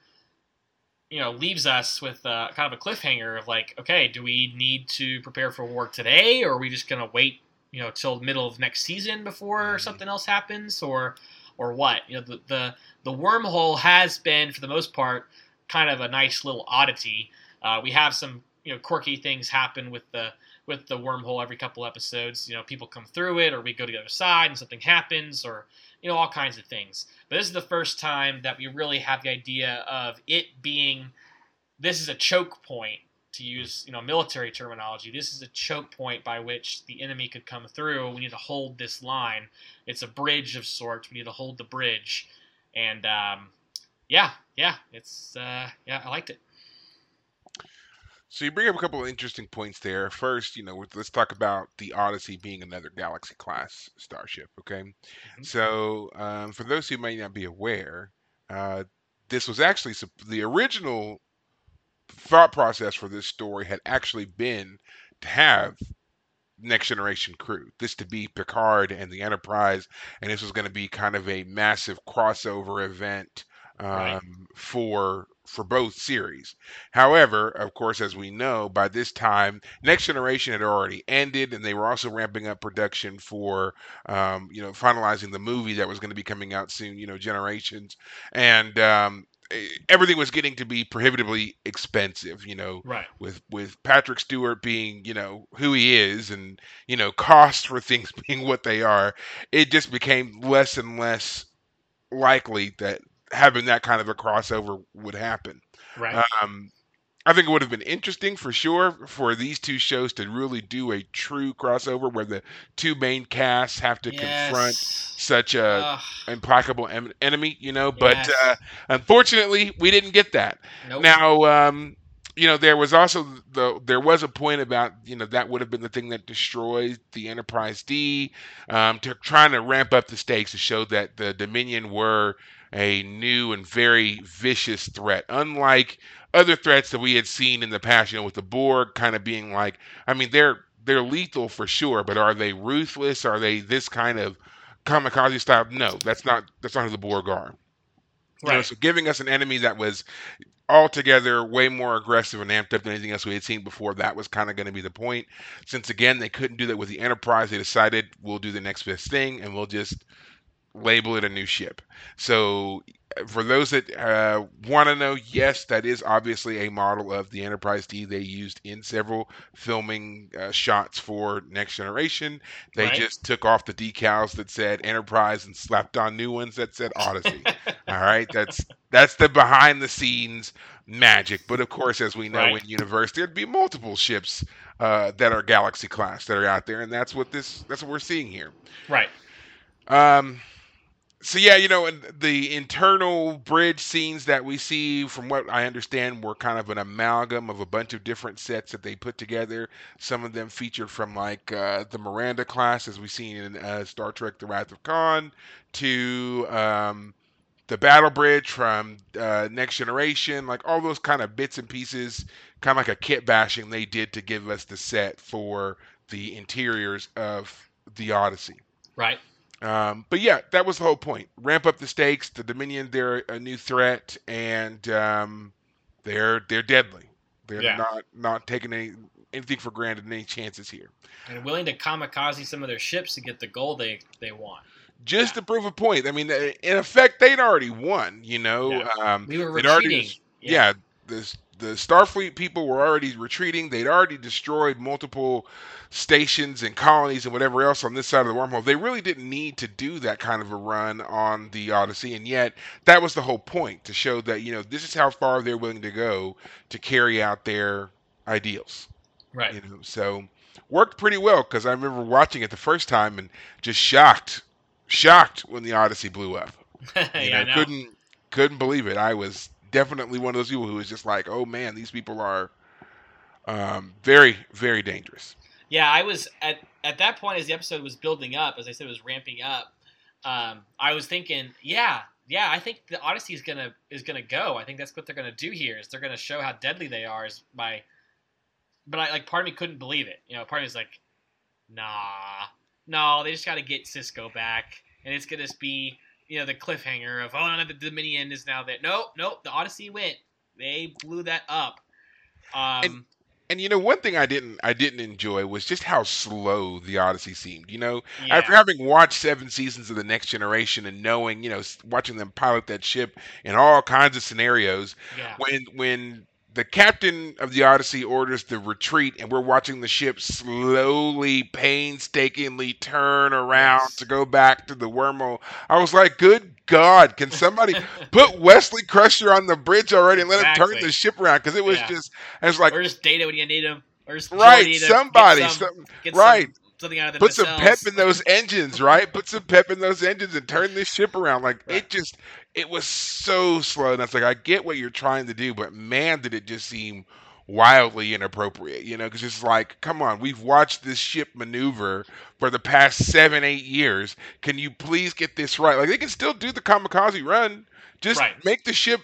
you know, leaves us with uh, kind of a cliffhanger of like, okay, do we need to prepare for war today, or are we just gonna wait, you know, till the middle of next season before mm-hmm. something else happens, or or what. You know, the, the the wormhole has been for the most part kind of a nice little oddity. Uh, we have some you know quirky things happen with the with the wormhole every couple episodes. You know, people come through it, or we go to the other side and something happens, or you know all kinds of things. But this is the first time that we really have the idea of it being this is a choke point to use you know military terminology this is a choke point by which the enemy could come through we need to hold this line it's a bridge of sorts we need to hold the bridge and um, yeah yeah it's uh, yeah i liked it so you bring up a couple of interesting points there. First, you know, let's talk about the Odyssey being another Galaxy class starship. Okay, mm-hmm. so um, for those who may not be aware, uh, this was actually the original thought process for this story had actually been to have next generation crew. This to be Picard and the Enterprise, and this was going to be kind of a massive crossover event um, right. for for both series. However, of course, as we know, by this time, Next Generation had already ended, and they were also ramping up production for, um, you know, finalizing the movie that was going to be coming out soon. You know, Generations, and um, everything was getting to be prohibitively expensive. You know, right? With with Patrick Stewart being, you know, who he is, and you know, costs for (laughs) things being what they are, it just became less and less likely that having that kind of a crossover would happen. Right. Um, I think it would have been interesting for sure for these two shows to really do a true crossover where the two main casts have to yes. confront such a Ugh. implacable em- enemy, you know. But yes. uh, unfortunately, we didn't get that. Nope. Now, um, you know, there was also the there was a point about you know that would have been the thing that destroyed the Enterprise D, um, to trying to ramp up the stakes to show that the Dominion were a new and very vicious threat, unlike other threats that we had seen in the past. You know, with the Borg kind of being like, I mean, they're they're lethal for sure, but are they ruthless? Are they this kind of kamikaze style? No, that's not that's not who the Borg are. Right. You know, so giving us an enemy that was altogether way more aggressive and amped up than anything else we had seen before. That was kind of going to be the point. Since again they couldn't do that with the Enterprise, they decided we'll do the next best thing and we'll just label it a new ship. So for those that uh, want to know, yes, that is obviously a model of the Enterprise D they used in several filming uh, shots for Next Generation. They right. just took off the decals that said Enterprise and slapped on new ones that said Odyssey. (laughs) All right, that's that's the behind the scenes magic. But of course, as we know right. in universe, there'd be multiple ships uh, that are Galaxy class that are out there, and that's what this that's what we're seeing here. Right. Um so yeah, you know, the internal bridge scenes that we see, from what I understand, were kind of an amalgam of a bunch of different sets that they put together. Some of them featured from like uh, the Miranda class, as we've seen in uh, Star Trek: The Wrath of Khan, to um, the Battle Bridge from uh, Next Generation, like all those kind of bits and pieces, kind of like a kit bashing they did to give us the set for the interiors of the Odyssey. Right. Um, but yeah, that was the whole point. Ramp up the stakes. The Dominion, they're a new threat, and um, they're they're deadly. They're yeah. not not taking any anything for granted. Any chances here? And willing to kamikaze some of their ships to get the goal they they want. Just yeah. to prove a point. I mean, in effect, they'd already won. You know, yeah. um, we were retreating. Already, yeah, this the Starfleet people were already retreating. They'd already destroyed multiple stations and colonies and whatever else on this side of the wormhole. They really didn't need to do that kind of a run on the Odyssey, and yet that was the whole point to show that you know this is how far they're willing to go to carry out their ideals. Right. You know, so worked pretty well because I remember watching it the first time and just shocked, shocked when the Odyssey blew up. (laughs) yeah, know, couldn't couldn't believe it. I was definitely one of those people who is just like, oh man, these people are um, very, very dangerous. Yeah, I was at at that point as the episode was building up, as I said, it was ramping up. Um, I was thinking, yeah, yeah, I think the Odyssey is gonna is gonna go. I think that's what they're gonna do here. Is they're gonna show how deadly they are. Is by, but I like part of me couldn't believe it. You know, part of me was like, nah, no, they just got to get Sisko back, and it's gonna be you know the cliffhanger of oh no the Dominion is now there. No, no, the Odyssey went. They blew that up. Um, and, and you know one thing I didn't I didn't enjoy was just how slow the Odyssey seemed. You know, yeah. after having watched seven seasons of the Next Generation and knowing you know watching them pilot that ship in all kinds of scenarios, yeah. when when the captain of the Odyssey orders the retreat, and we're watching the ship slowly, painstakingly turn around yes. to go back to the wormhole. I was like, "Good God, can somebody (laughs) put Wesley Crusher on the bridge already and let exactly. him turn the ship around?" Because it was yeah. just, I was like, "Or just Data when you need him." Or just right, somebody, get some, get right. Some, something out of Put some pep in those engines, right? Put some pep in those engines and turn this ship around. Like right. it just, it was so slow. And I was like I get what you're trying to do, but man, did it just seem wildly inappropriate. You know, because it's like, come on, we've watched this ship maneuver for the past seven, eight years. Can you please get this right? Like they can still do the kamikaze run, just right. make the ship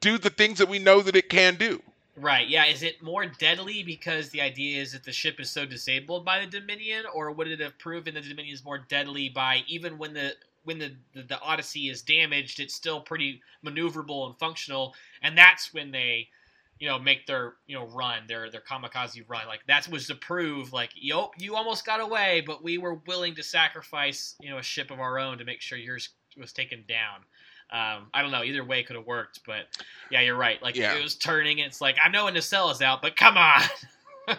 do the things that we know that it can do. Right. Yeah. Is it more deadly because the idea is that the ship is so disabled by the Dominion, or would it have proven the Dominion is more deadly by even when the when the, the, the Odyssey is damaged, it's still pretty maneuverable and functional, and that's when they, you know, make their you know run their their kamikaze run. Like that was to prove like yo you almost got away, but we were willing to sacrifice you know a ship of our own to make sure yours was taken down. Um, I don't know. Either way could have worked, but yeah, you're right. Like Yeah. it was turning. It's like I know a nacelle is out, but come on. (laughs)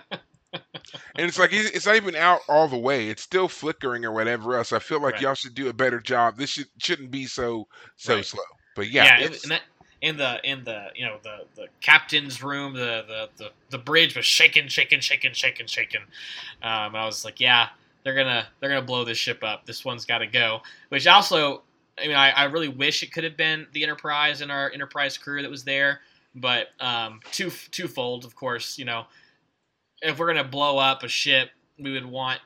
And it's like it's it's not even out all the way. It's still flickering or whatever else. I feel like Right. y'all should do a better job. This should shouldn't be so so Right. slow. But yeah, yeah, and that, in the in the you know the the captain's room, the the the, the bridge was shaking, shaking, shaking, shaking, shaking. Um, I was like, yeah, they're gonna they're gonna blow this ship up. This one's got to go. Which also, I mean, I, I really wish it could have been the Enterprise and our Enterprise crew that was there, but um, two twofold, of course. You know, if we're gonna blow up a ship, we would want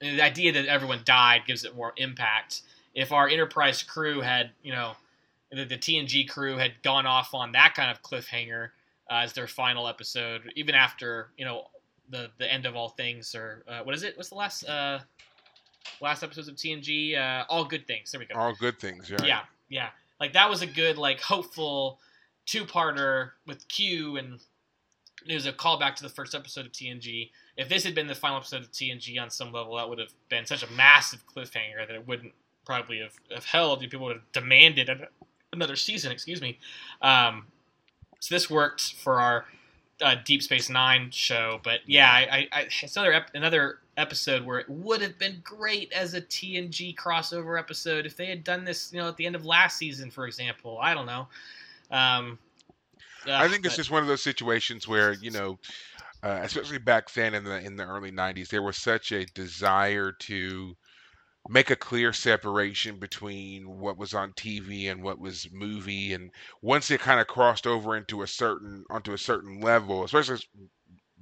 the idea that everyone died gives it more impact. If our Enterprise crew had, you know, the, the TNG crew had gone off on that kind of cliffhanger uh, as their final episode, even after you know the the end of all things, or uh, what is it? What's the last uh, last episodes of TNG? Uh, all good things. There we go. all good things. Yeah. Yeah, yeah. Like that was a good, like hopeful two-parter with Q, and it was a callback to the first episode of TNG. If this had been the final episode of TNG on some level, that would have been such a massive cliffhanger that it wouldn't probably have, have held. And people would have demanded an- another season. Excuse me. Um, so this worked for our uh, Deep Space Nine show, but yeah, I, I, I it's another ep- another episode where it would have been great as a TNG crossover episode if they had done this, you know, at the end of last season, for example. I don't know. Um, I think it's but- just one of those situations where you know, uh, especially back then in the in the early '90s, there was such a desire to make a clear separation between what was on TV and what was movie, and once it kind of crossed over into a certain onto a certain level, especially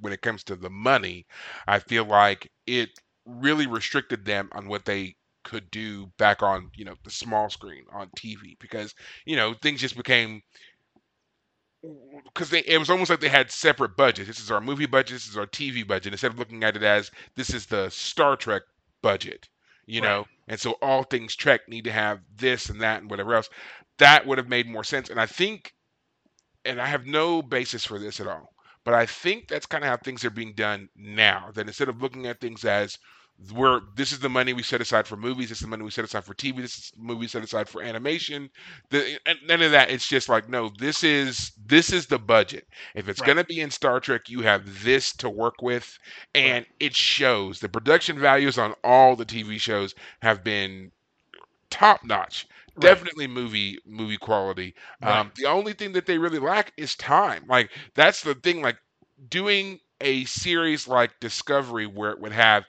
when it comes to the money, I feel like it really restricted them on what they could do back on you know the small screen on TV because you know things just became because they it was almost like they had separate budgets. This is our movie budget. This is our TV budget. Instead of looking at it as this is the Star Trek budget, you know, and so all things Trek need to have this and that and whatever else. That would have made more sense. And I think, and I have no basis for this at all, but I think that's kind of how things are being done now. That instead of looking at things as we're this is the money we set aside for movies, this is the money we set aside for TV, this is the movie set aside for animation. The, and none of that. It's just like no, this is this is the budget. If it's Right. gonna be in Star Trek, you have this to work with, and it shows. The production values on all the TV shows have been top notch. Right. Definitely movie movie quality. Um, the only thing that they really lack is time. Like that's the thing. Like doing a series like Discovery, where it would have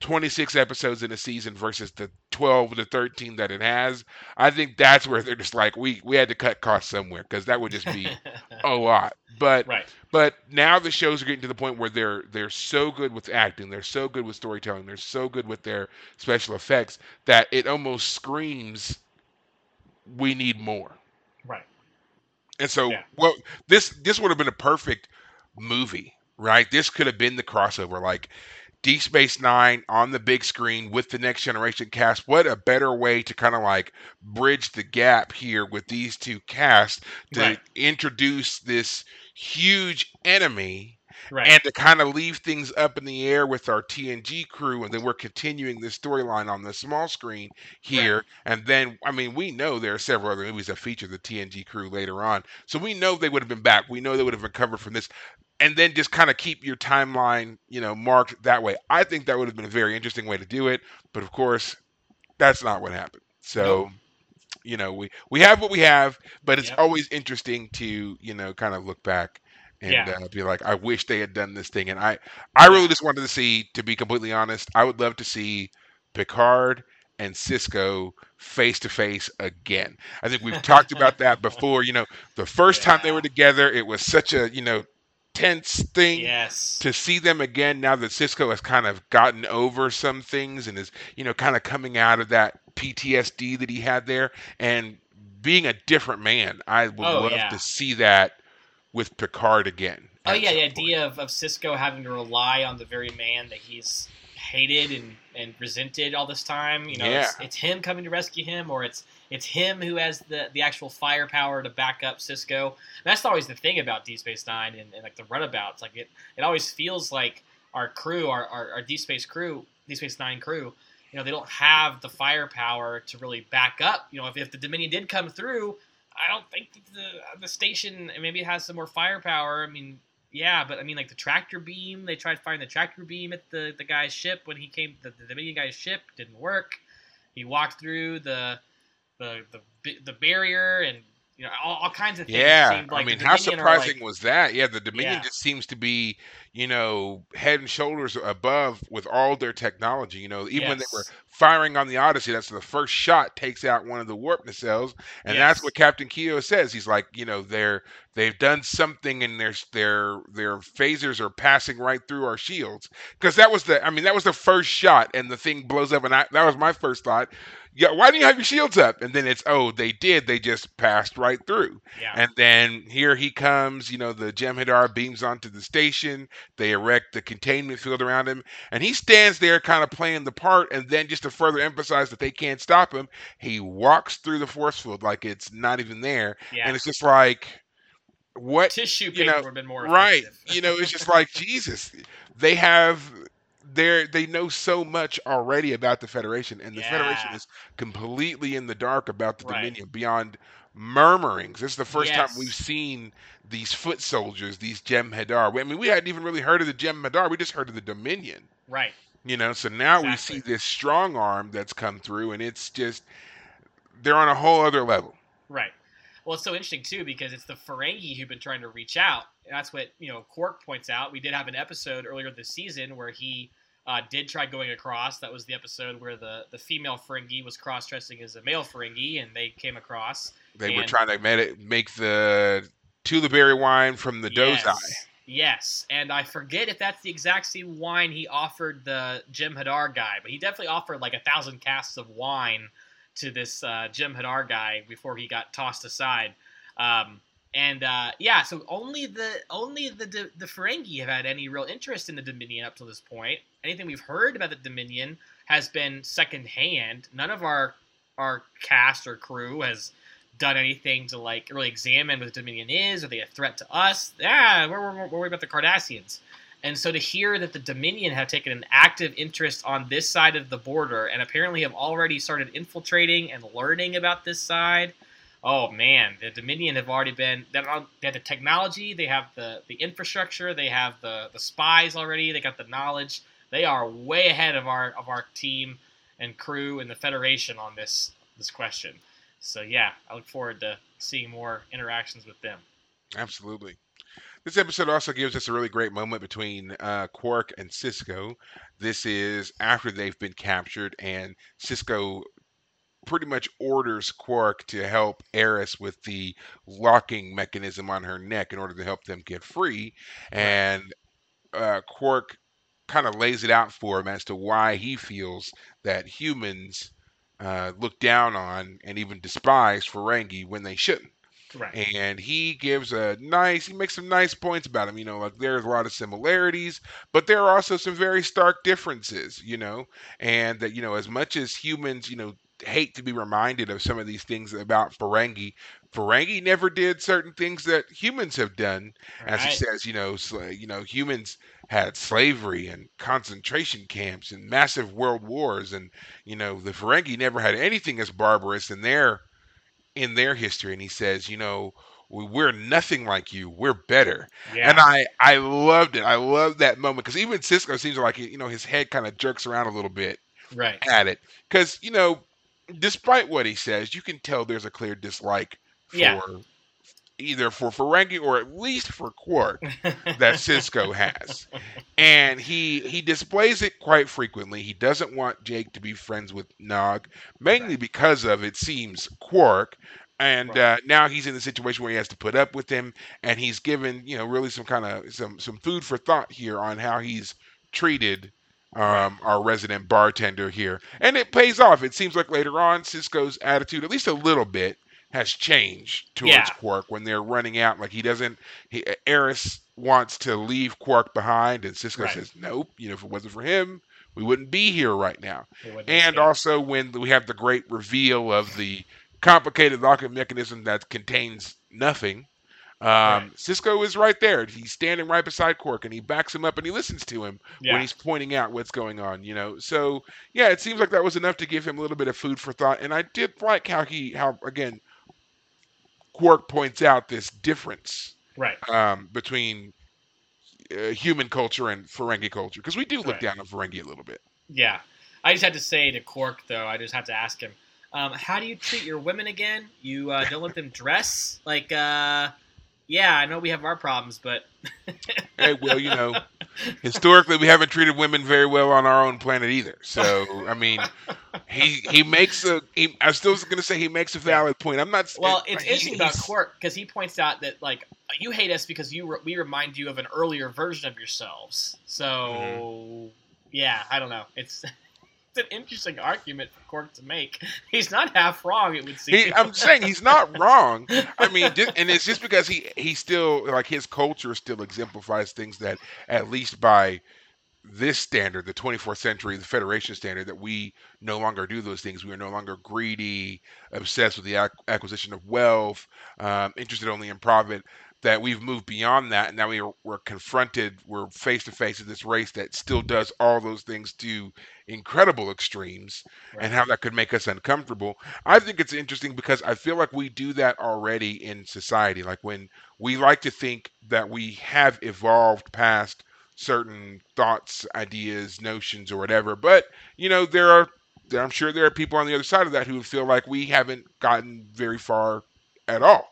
26 episodes in a season versus the 12 to 13 that it has. I think that's where they're just like we we had to cut costs somewhere because that would just be (laughs) a lot. But right. but now the shows are getting to the point where they're they're so good with acting, they're so good with storytelling, they're so good with their special effects that it almost screams we need more. Right. And so Yeah. well this this would have been a perfect movie, right? This could have been the crossover like Deep Space Nine on the big screen with the next generation cast. What a better way to kind of like bridge the gap here with these two casts to Right. introduce this huge enemy Right. and to kind of leave things up in the air with our TNG crew, and then we're continuing this storyline on the small screen here. And then, I mean, we know there are several other movies that feature the TNG crew later on, so we know they would have been back. We know they would have recovered from this, and then just kind of keep your timeline, you know, marked that way. I think that would have been a very interesting way to do it, but of course, that's not what happened. So. Nope. You know, we we have what we have, but it's Yep. always interesting to you know kind of look back and Yeah. uh, be like, I wish they had done this thing. And I, I really just wanted to see, to be completely honest, I would love to see Picard and Sisko face to face again. I think we've talked about that (laughs) before. You know, the first time they were together, it was such a you know tense thing. yes. To see them again now that Sisko has kind of gotten over some things and is, you know, kind of coming out of that PTSD that he had there and being a different man, I would Oh, love yeah. to see that with Picard again. Oh yeah, the point. idea of, of Sisko having to rely on the very man that he's hated and, and resented all this time. You know, it's, it's him coming to rescue him, or it's it's him who has the, the actual firepower to back up Sisko. And that's always the thing about Deep Space Nine and, and like the runabouts. Like it, it always feels like our crew, our, our, our Deep Space crew, Deep Space Nine crew, you know, they don't have the firepower to really back up. You know, if, if the Dominion did come through, I don't think the the station maybe it has some more firepower. I mean, yeah, but I mean, like the tractor beam, they tried firing the tractor beam at the, the guy's ship when he came. The, the Dominion guy's ship didn't work. He walked through the the the, the barrier and you know all, all kinds of things. Yeah, seemed like I mean, how surprising like- was that? Yeah, the Dominion Yeah. just seems to be, you know, head and shoulders above with all their technology. You know, even when they were firing on the Odyssey, that's the first shot takes out one of the warp nacelles, and that's what Captain Keogh says. He's like, you know, they're they've done something, and their their their phasers are passing right through our shields because that was the, I mean, that was the first shot, and the thing blows up, and I, that was my first thought. Yeah, why do you have your shields up? And then it's, oh, they did. They just passed right through. yeah. And then here he comes, you know, the Jem'Hadar beams onto the station. They erect the containment field around him. And he stands there kind of playing the part. And then just to further emphasize that they can't stop him, he walks through the force field like it's not even there. yeah. And it's just like, what? Tissue you know, would have been more Right. You know, it's just like, (laughs) Jesus. They have. They're, they know so much already about the Federation, and the Federation is completely in the dark about the Right. Dominion beyond murmurings. This is the first time we've seen these foot soldiers, these Jem'Hadar. I mean, we hadn't even really heard of the Jem'Hadar. We just heard of the Dominion. right. You know, so now we see this strong arm that's come through, and it's just they're on a whole other level. Right. Well, it's so interesting too because it's the Ferengi who've been trying to reach out. And that's what you know. Quark points out. We did have an episode earlier this season where he uh, did try going across. That was the episode where the the female Ferengi was cross dressing as a male Ferengi, and they came across. They were trying to make, make the Tulaberry wine from the yes. Dosi. Yes, and I forget if that's the exact same wine he offered the Jem'Hadar guy, but he definitely offered like a thousand casks of wine to this uh, Jem'Hadar guy before he got tossed aside. Um, and uh, yeah, so only the only the the, the Ferengi have had any real interest in the Dominion up to this point. Anything we've heard about the Dominion has been secondhand. None of our our cast or crew has done anything to like really examine what the Dominion is. Are they a threat to us? Yeah, we're, we're, we're worried about the Cardassians. And so to hear that the Dominion have taken an active interest on this side of the border and apparently have already started infiltrating and learning about this side, oh man, the Dominion have already been they have the technology, they have the the infrastructure, they have the the spies already, they got the knowledge. They are way ahead of our of our team and crew and the Federation on this this question. So yeah, I look forward to seeing more interactions with them. Absolutely. This episode also gives us a really great moment between uh, Quark and Sisko. This is after they've been captured, and Sisko pretty much orders Quark to help Eris with the locking mechanism on her neck in order to help them get free. And uh, Quark kind of lays it out for him as to why he feels that humans uh, look down on and even despise Ferengi when they shouldn't Right. and he gives a nice he makes some nice points about him you know like there's a lot of similarities but there are also some very stark differences you know and that you know as much as humans you know hate to be reminded of some of these things about Ferengi. Ferengi never did certain things that humans have done. As he says you know sla- you know humans had slavery and concentration camps and massive world wars. And you know the Ferengi never had anything as barbarous in their in their history. And he says you know "We- we're nothing like you. We're better. Yeah. and i i loved it. I loved that moment because even Sisko seems like you know his head kind of jerks around a little bit right. at it. Because you know despite what he says you can tell there's a clear dislike for Yeah. either for ferengi or at least for quark that (laughs) Sisko has. And he he displays it quite frequently. He doesn't want Jake to be friends with Nog, mainly because of it seems Quark. And Right. uh, now he's in the situation where he has to put up with him, and he's given you know really some kind of some some food for thought here on how he's treated um, our resident bartender here, and it pays off. It seems like later on Sisko's attitude, at least a little bit, has changed towards Yeah. Quark when they're running out. Like he doesn't, he, Eris wants to leave Quark behind, and Sisko Right. says, "Nope. You know, if it wasn't for him, we wouldn't be here right now." And also when we have the great reveal of the complicated locking mechanism that contains nothing. Um, Right. Sisko is right there. He's standing right beside Quark, and he backs him up, and he listens to him yeah. when he's pointing out what's going on. You know, so yeah, it seems like that was enough to give him a little bit of food for thought. And I did like how he, how again, Quark points out this difference right. um, between uh, human culture and Ferengi culture because we do look Right. down on Ferengi a little bit. Yeah. I just had to say to Quark, though, I just have to ask him, um, how do you treat your women again? You uh, don't let them dress? Like, uh, yeah, I know we have our problems, but. (laughs) Hey, well, you know, historically we haven't treated women very well on our own planet either. So, I mean, he he makes a. He, I'm still going to say he makes a valid point. I'm not. Well, it's he- interesting about Quark because he points out that, like, you hate us because you re- we remind you of an earlier version of yourselves. So, Mm-hmm. yeah, I don't know. It's. (laughs) It's an interesting argument for Quark to make. (laughs) He's not half wrong, it would seem. He, I'm saying he's not (laughs) wrong. I mean, just, and it's just because he he still like his culture still exemplifies things that at least by this standard, the 24th century, the Federation standard, that we no longer do those things. We are no longer greedy, obsessed with the ac- acquisition of wealth, um, interested only in profit. That we've moved beyond that, and now we are, we're confronted, we're face to face with this race that still does all those things to incredible extremes, and how that could make us uncomfortable. I think it's interesting because I feel like we do that already in society. Like when we like to think that we have evolved past certain thoughts, ideas, notions, or whatever. But you know, there are I'm sure there are people on the other side of that who feel like we haven't gotten very far at all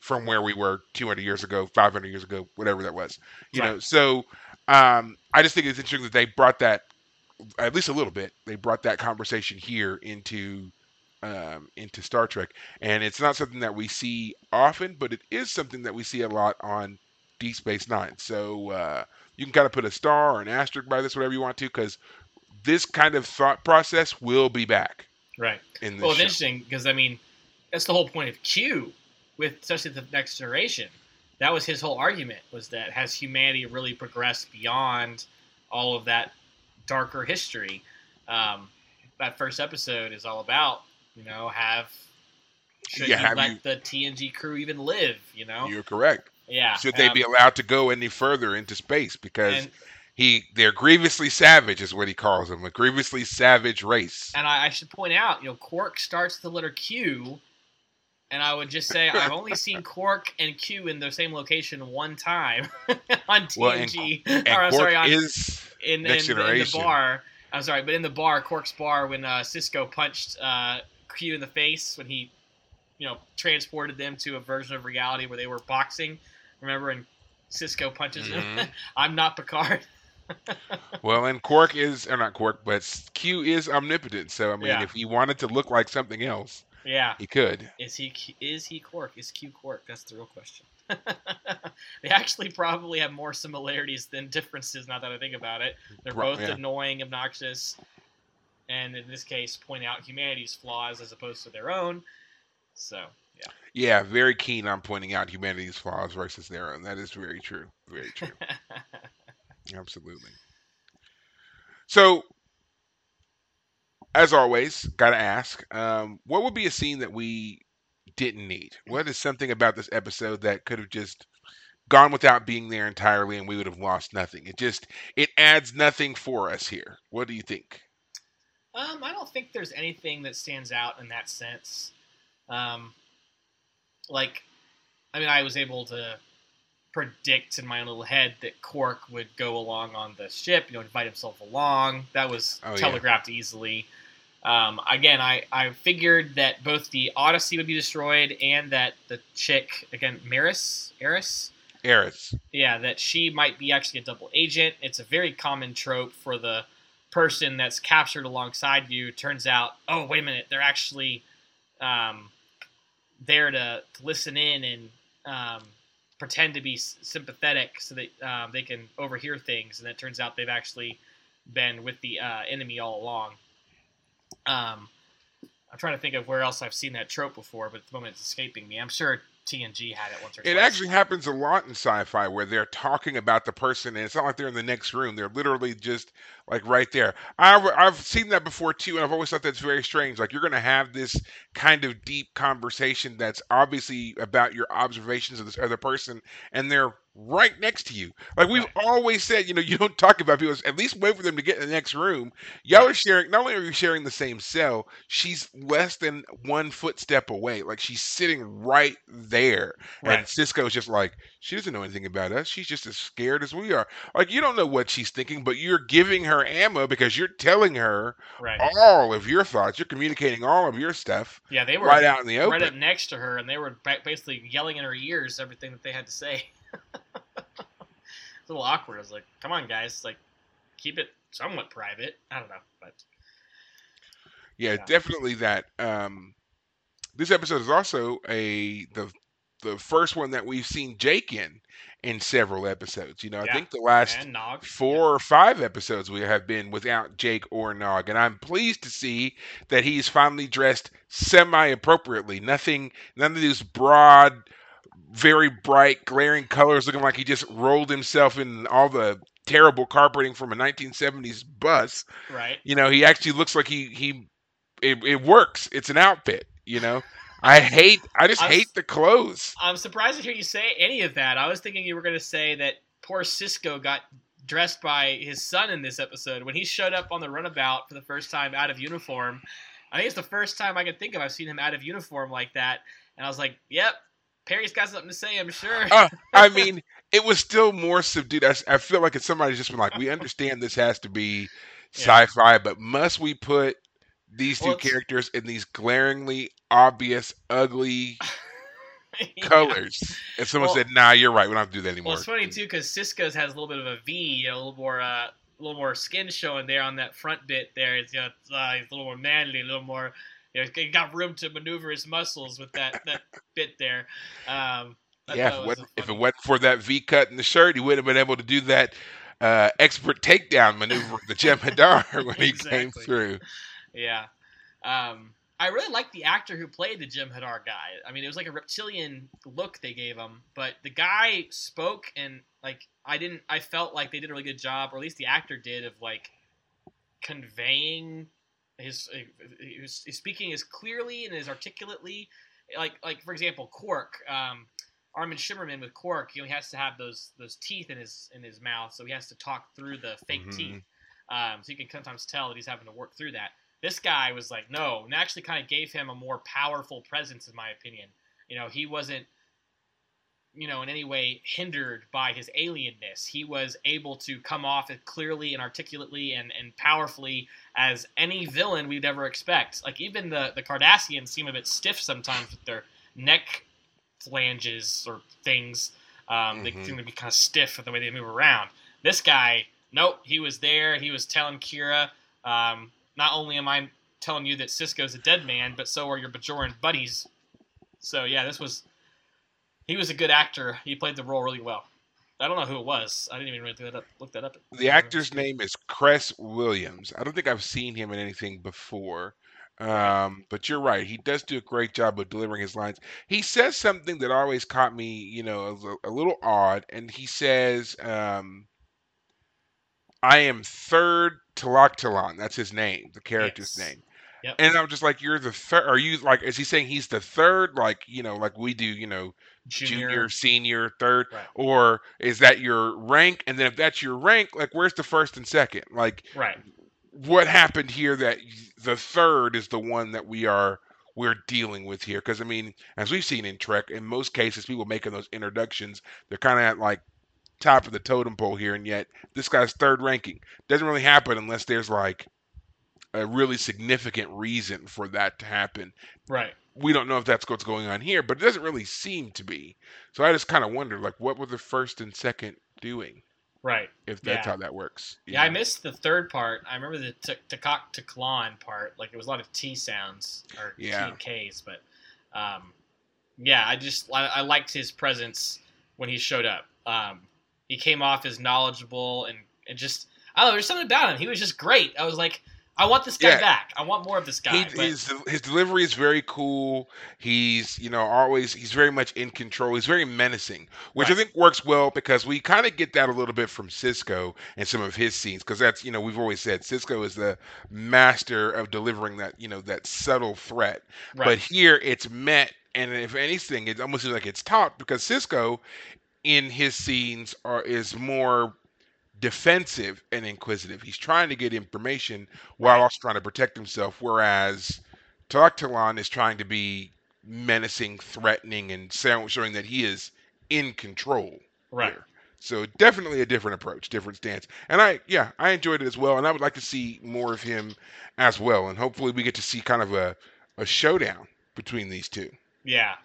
from where we were 200 years ago, 500 years ago, whatever that was. You know, so um, I just think it's interesting that they brought that at least a little bit. They brought that conversation here into um, into Star Trek, and it's not something that we see often, but it is something that we see a lot on Deep Space Nine. So uh, you can kind of put a star or an asterisk by this, whatever you want to, because this kind of thought process will be back right. in this Well, it's show. interesting because I mean, that's the whole point of Q, with especially the next generation. That was his whole argument was that has humanity really progressed beyond all of that darker history? Um, that first episode is all about you know have should Yeah, you have let you- the TNG crew even live? You know, You're correct. yeah. Should they um, be allowed to go any further into space? Because and, he, they're grievously savage, is what he calls them, a grievously savage race. and I, I should point out, you know, Quark starts the letter Q, and I would just say I've only seen Quark and Q in the same location one time (laughs) on Well, and- TNG. (laughs) And or I'm sorry, on, is in, in, in the bar. I'm sorry, but in the bar, Quark's bar, when uh, Sisko punched uh, Q in the face when he, you know, transported them to a version of reality where they were boxing. Remember, and Sisko punches him. Mhm. (laughs) I'm not Picard. well, and Quark is, or not Quark, but Q is omnipotent. So I mean, Yeah. if he wanted to look like something else, yeah. he could. Is he is he Quark? Is Q Quark? That's the real question. (laughs) they actually probably have more similarities than differences. Now that I think about it, they're both yeah. annoying, obnoxious, and in this case, point out humanity's flaws as opposed to their own. So yeah, Yeah, very keen on pointing out humanity's flaws versus their own. That is very true. Very true. (laughs) Absolutely. So, as always, gotta ask, um, what would be a scene that we didn't need? What is something about this episode that could have just gone without being there entirely, and we would have lost nothing? It just it adds nothing for us here. What do you think? um, I don't think there's anything that stands out in that sense. Um, like, I mean, I was able to predict in my own little head that Quark would go along on the ship, you know, invite himself along. That was Oh, yeah. telegraphed easily. Um, again, I, I figured that both the Odyssey would be destroyed and that the chick, again, Maris, Eris, Eris. yeah, that she might be actually a double agent. It's a very common trope for the person that's captured alongside you. Turns out, oh, wait a minute, they're actually um, there to, to listen in and um, pretend to be sympathetic so that um, they can overhear things. And it turns out they've actually been with the uh, enemy all along. Um, I'm trying to think of where else I've seen that trope before, but at the moment it's escaping me. I'm sure TNG had it once or It twice. actually happens a lot in sci-fi where they're talking about the person, and it's not like they're in the next room. They're literally just like right there. I've I've seen that before too, and I've always thought that's very strange. Like you're going to have this kind of deep conversation that's obviously about your observations of this other person, and they're right next to you. Like we've Right. always said, you know, you don't talk about people. At least wait for them to get in the next room. Y'all are sharing. Not only are you sharing the same cell, she's less than one footstep away. Like she's sitting right there. And Sisko's just like, she doesn't know anything about us. She's just as scared as we are. Like, you don't know what she's thinking, but you're giving her ammo because you're telling her Right. all of your thoughts. You're communicating all of your stuff Yeah, they were right out in the open, right up next to her, and they were basically yelling in her ears everything that they had to say. It's a little awkward. I was like, "Come on, guys! Like, keep it somewhat private." I don't know, but Yeah, Yeah. definitely that. Um, this episode is also a the the first one that we've seen Jake in in several episodes. You know, I think the last four or five episodes we have been without Jake or Nog, and I'm pleased to see that he's finally dressed semi appropriately. Nothing, none of these broad, very bright, glaring colors, looking like he just rolled himself in all the terrible carpeting from a 1970s bus. Right. You know, he actually looks like he he it, it works. It's an outfit. You know, I hate, I just I was- hate the clothes. I'm surprised to hear you say any of that. I was thinking you were going to say that poor Sisko got dressed by his son in this episode when he showed up on the runabout for the first time out of uniform. I think it's the first time I can think of I've seen him out of uniform like that, and I was like, "Yep, Perry's got something to say, I'm sure." Uh, I (laughs) mean, it was still more subdued. I feel like it's somebody's just been like, we understand this has to be Yeah. sci-fi, but must we put these two Well, it's- characters in these glaringly obvious, ugly (laughs) Yeah. colors? And someone Well- said, "Nah, you're right. We don't have to do that anymore." Well, it's funny too because Sisko's has a little bit of a V, you know, a little more, uh, a little more skin showing there on that front bit. There, it's you know, it's, uh, he's a little more manly, a little more. You know, he got room to maneuver his muscles with that that (laughs) bit there. Um, yeah, if it, was if it funny- wasn't for that V cut in the shirt, he wouldn't have been able to do that uh, expert takedown maneuver of the Jem'Hadar (laughs) (laughs) when he came through. Yeah. Um, I really like the actor who played the Jem'Hadar guy. I mean, it was like a reptilian look they gave him, but the guy spoke and like I didn't. I felt like they did a really good job, or at least the actor did, of like conveying his. He was he's speaking as clearly and as articulately, like like for example, Quark. Um, Armin Shimerman with Quark, you know, he has to have those those teeth in his in his mouth, so he has to talk through the fake Mhm. teeth. Um, so you can sometimes tell that he's having to work through that. This guy was like, no, and actually kind of gave him a more powerful presence, in my opinion. You know, he wasn't, you know, in any way hindered by his alienness. He was able to come off as clearly and articulately and, and powerfully as any villain we'd ever expect. Like even the the Cardassians seem a bit stiff sometimes with their neck flanges or things. Um, They Mhm. seem to be kind of stiff with the way they move around. This guy, nope, he was there. He was telling Kira, um, not only am I telling you that Sisko's a dead man, but so are your Bajoran buddies. So yeah, this was he was a good actor. He played the role really well. I don't know who it was. I didn't even really look that up. Look that up. The actor's name is Cress Williams. I don't think I've seen him in anything before. Um, but you're right. He does do a great job of delivering his lines. He says something that always caught me, you know, a, a little odd. And he says, um, I am third Talak'talan. That's his name, the character's Yes. name. Yep. And I'm just like, you're the third. Are you like, is he saying he's the third? Like, you know, like we do, you know, junior, senior, third, Right. or is that your rank? And then if that's your rank, like where's the first and second? Like Right. what happened here that the third is the one that we are we're dealing with here? Because I mean, as we've seen in Trek, in most cases, people making those introductions, they're kind of at like top of the totem pole here, and yet this guy's third ranking doesn't really happen unless there's like a really significant reason for that to happen Right. We don't know if that's what's going on here, but it doesn't really seem to be. So I just kind of wonder, like, what were the first and second doing, Right. if that's Yeah. how that works? Yeah, I missed the third part. I remember the t- Takak Taklan part. Like, there was a lot of T sounds or Yeah. T and Ks, but um, yeah, I just I, I liked his presence when he showed up. Um, he came off as knowledgeable and, and just I don't know. There's something about him. He was just great. I was like, I want this guy Yeah. back. I want more of this guy. He, but- his his delivery is very cool. He's you know always he's very much in control. He's very menacing, which I think works well because we kind of get that a little bit from Sisko and some of his scenes because that's you know we've always said Sisko is the master of delivering that you know that subtle threat. right. But here it's met, and if anything, it almost seems like it's taught because Sisko, in his scenes, are is more defensive and inquisitive. He's trying to get information while Right. also trying to protect himself, whereas Talon is trying to be menacing, threatening, and show- showing that he is in control. right. here. So definitely a different approach, different stance. And I, yeah, I enjoyed it as well. And I would like to see more of him as well. And hopefully we get to see kind of a, a showdown between these two. Yeah,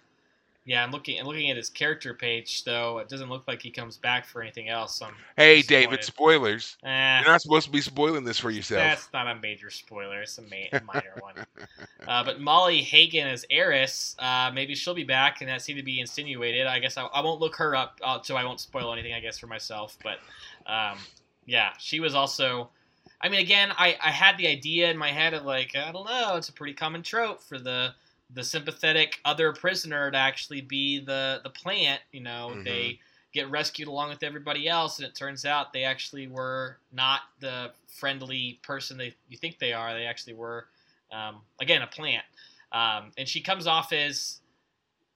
yeah. I'm looking. I'm looking at his character page, though. It doesn't look like he comes back for anything else. I'm Hey, David, spoilers. eh, You're not supposed to be spoiling this for yourself. that's not a major spoiler. It's a, ma- minor one. (laughs) Uh, but Molly Hagan as Eris, uh, maybe she'll be back, and that seemed to be insinuated. I guess I, I won't look her up, uh, so I won't spoil anything. I guess for myself, but um, yeah, she was also. I mean, again, I, I had the idea in my head of like I don't know, it's a pretty common trope for the the sympathetic other prisoner to actually be the the plant. You know, Mhm. they get rescued along with everybody else, and it turns out they actually were not the friendly person they you think they are. They actually were, um, again, a plant. Um, and she comes off as,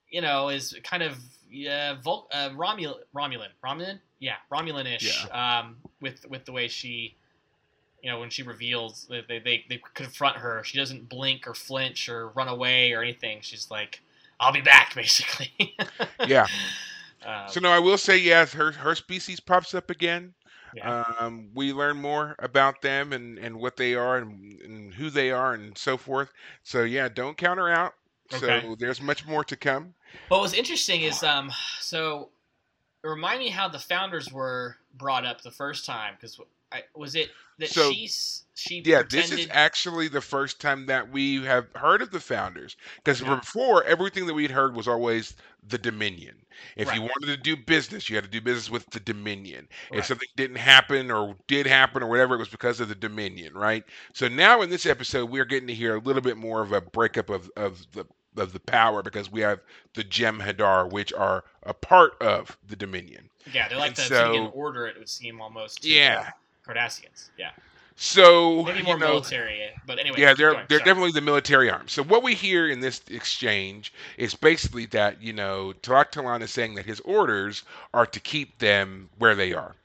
you know, as kind of yeah, Vul- uh, Romul- Romulan, Romulan, yeah, Romulan-ish, um, with with the way she, you know, when she reveals that they, they they confront her, she doesn't blink or flinch or run away or anything. She's like, "I'll be back," (laughs) basically. Yeah. (laughs) Um, So no, I will say yes. Her her species pops up again. yeah. Um, we learn more about them and, and what they are and, and who they are and so forth. So yeah, don't count her out. Okay. So there's much more to come. What was interesting is, um, so remind me how the founders were brought up the first time because was it that So, she's she Yeah, pretended this is actually the first time that we have heard of the founders. Because Yeah. before, everything that we'd heard was always the Dominion. If you wanted to do business, you had to do business with the Dominion. Right. If something didn't happen or did happen or whatever, it was because of the Dominion, right? So now in this episode, we're getting to hear a little bit more of a breakup of, of the of the power because we have the Jem'Hadar, which are a part of the Dominion. yeah they're like and the so- order it would seem almost Yeah. Cardassians yeah So maybe you know, military but anyway Yeah, they're going, they're sorry. definitely the military arm. So what we hear in this exchange is basically that you know Tarak Talan is saying that his orders are to keep them where they are,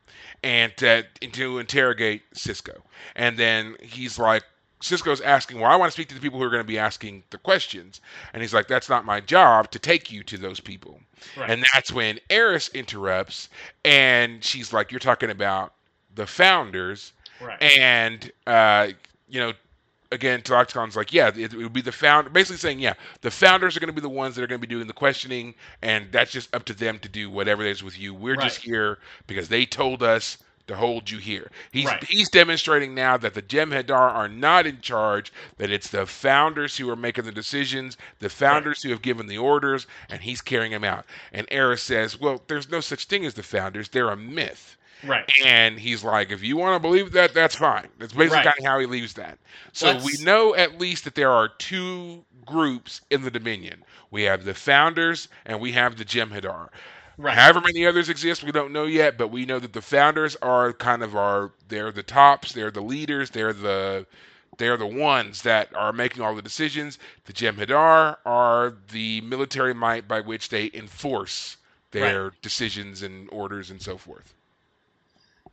and to, and to interrogate Sisko. And then he's like, Sisko's asking, well, I want to speak to the people who are going to be asking the questions, and he's like, that's not my job to take you to those people. right. And that's when Eris interrupts, and she's like, you're talking about the founders right and uh, you know, again, Talakton's like, yeah, it, it would be the founder, basically saying, yeah, the founders are going to be the ones that are going to be doing the questioning, and that's just up to them to do whatever it is with you. We're just here because they told us to hold you here. He's Right. he's demonstrating now that the Jem'Hadar are not in charge, that it's the founders who are making the decisions, the founders who have given the orders, and he's carrying them out. And Eris says, well, there's no such thing as the founders; they're a myth. Right And he's like, if you want to believe that, that's fine. That's basically Right. kind of how he leaves that. So we Let's- know at least that there are two groups in the Dominion. We have the founders and we have the Jem'Hadar. right However many others exist, we don't know yet, but we know that the founders are kind of our they're the tops, they're the leaders, they're the they're the ones that are making all the decisions. The Jem'Hadar are the military might by which they enforce their decisions and orders and so forth.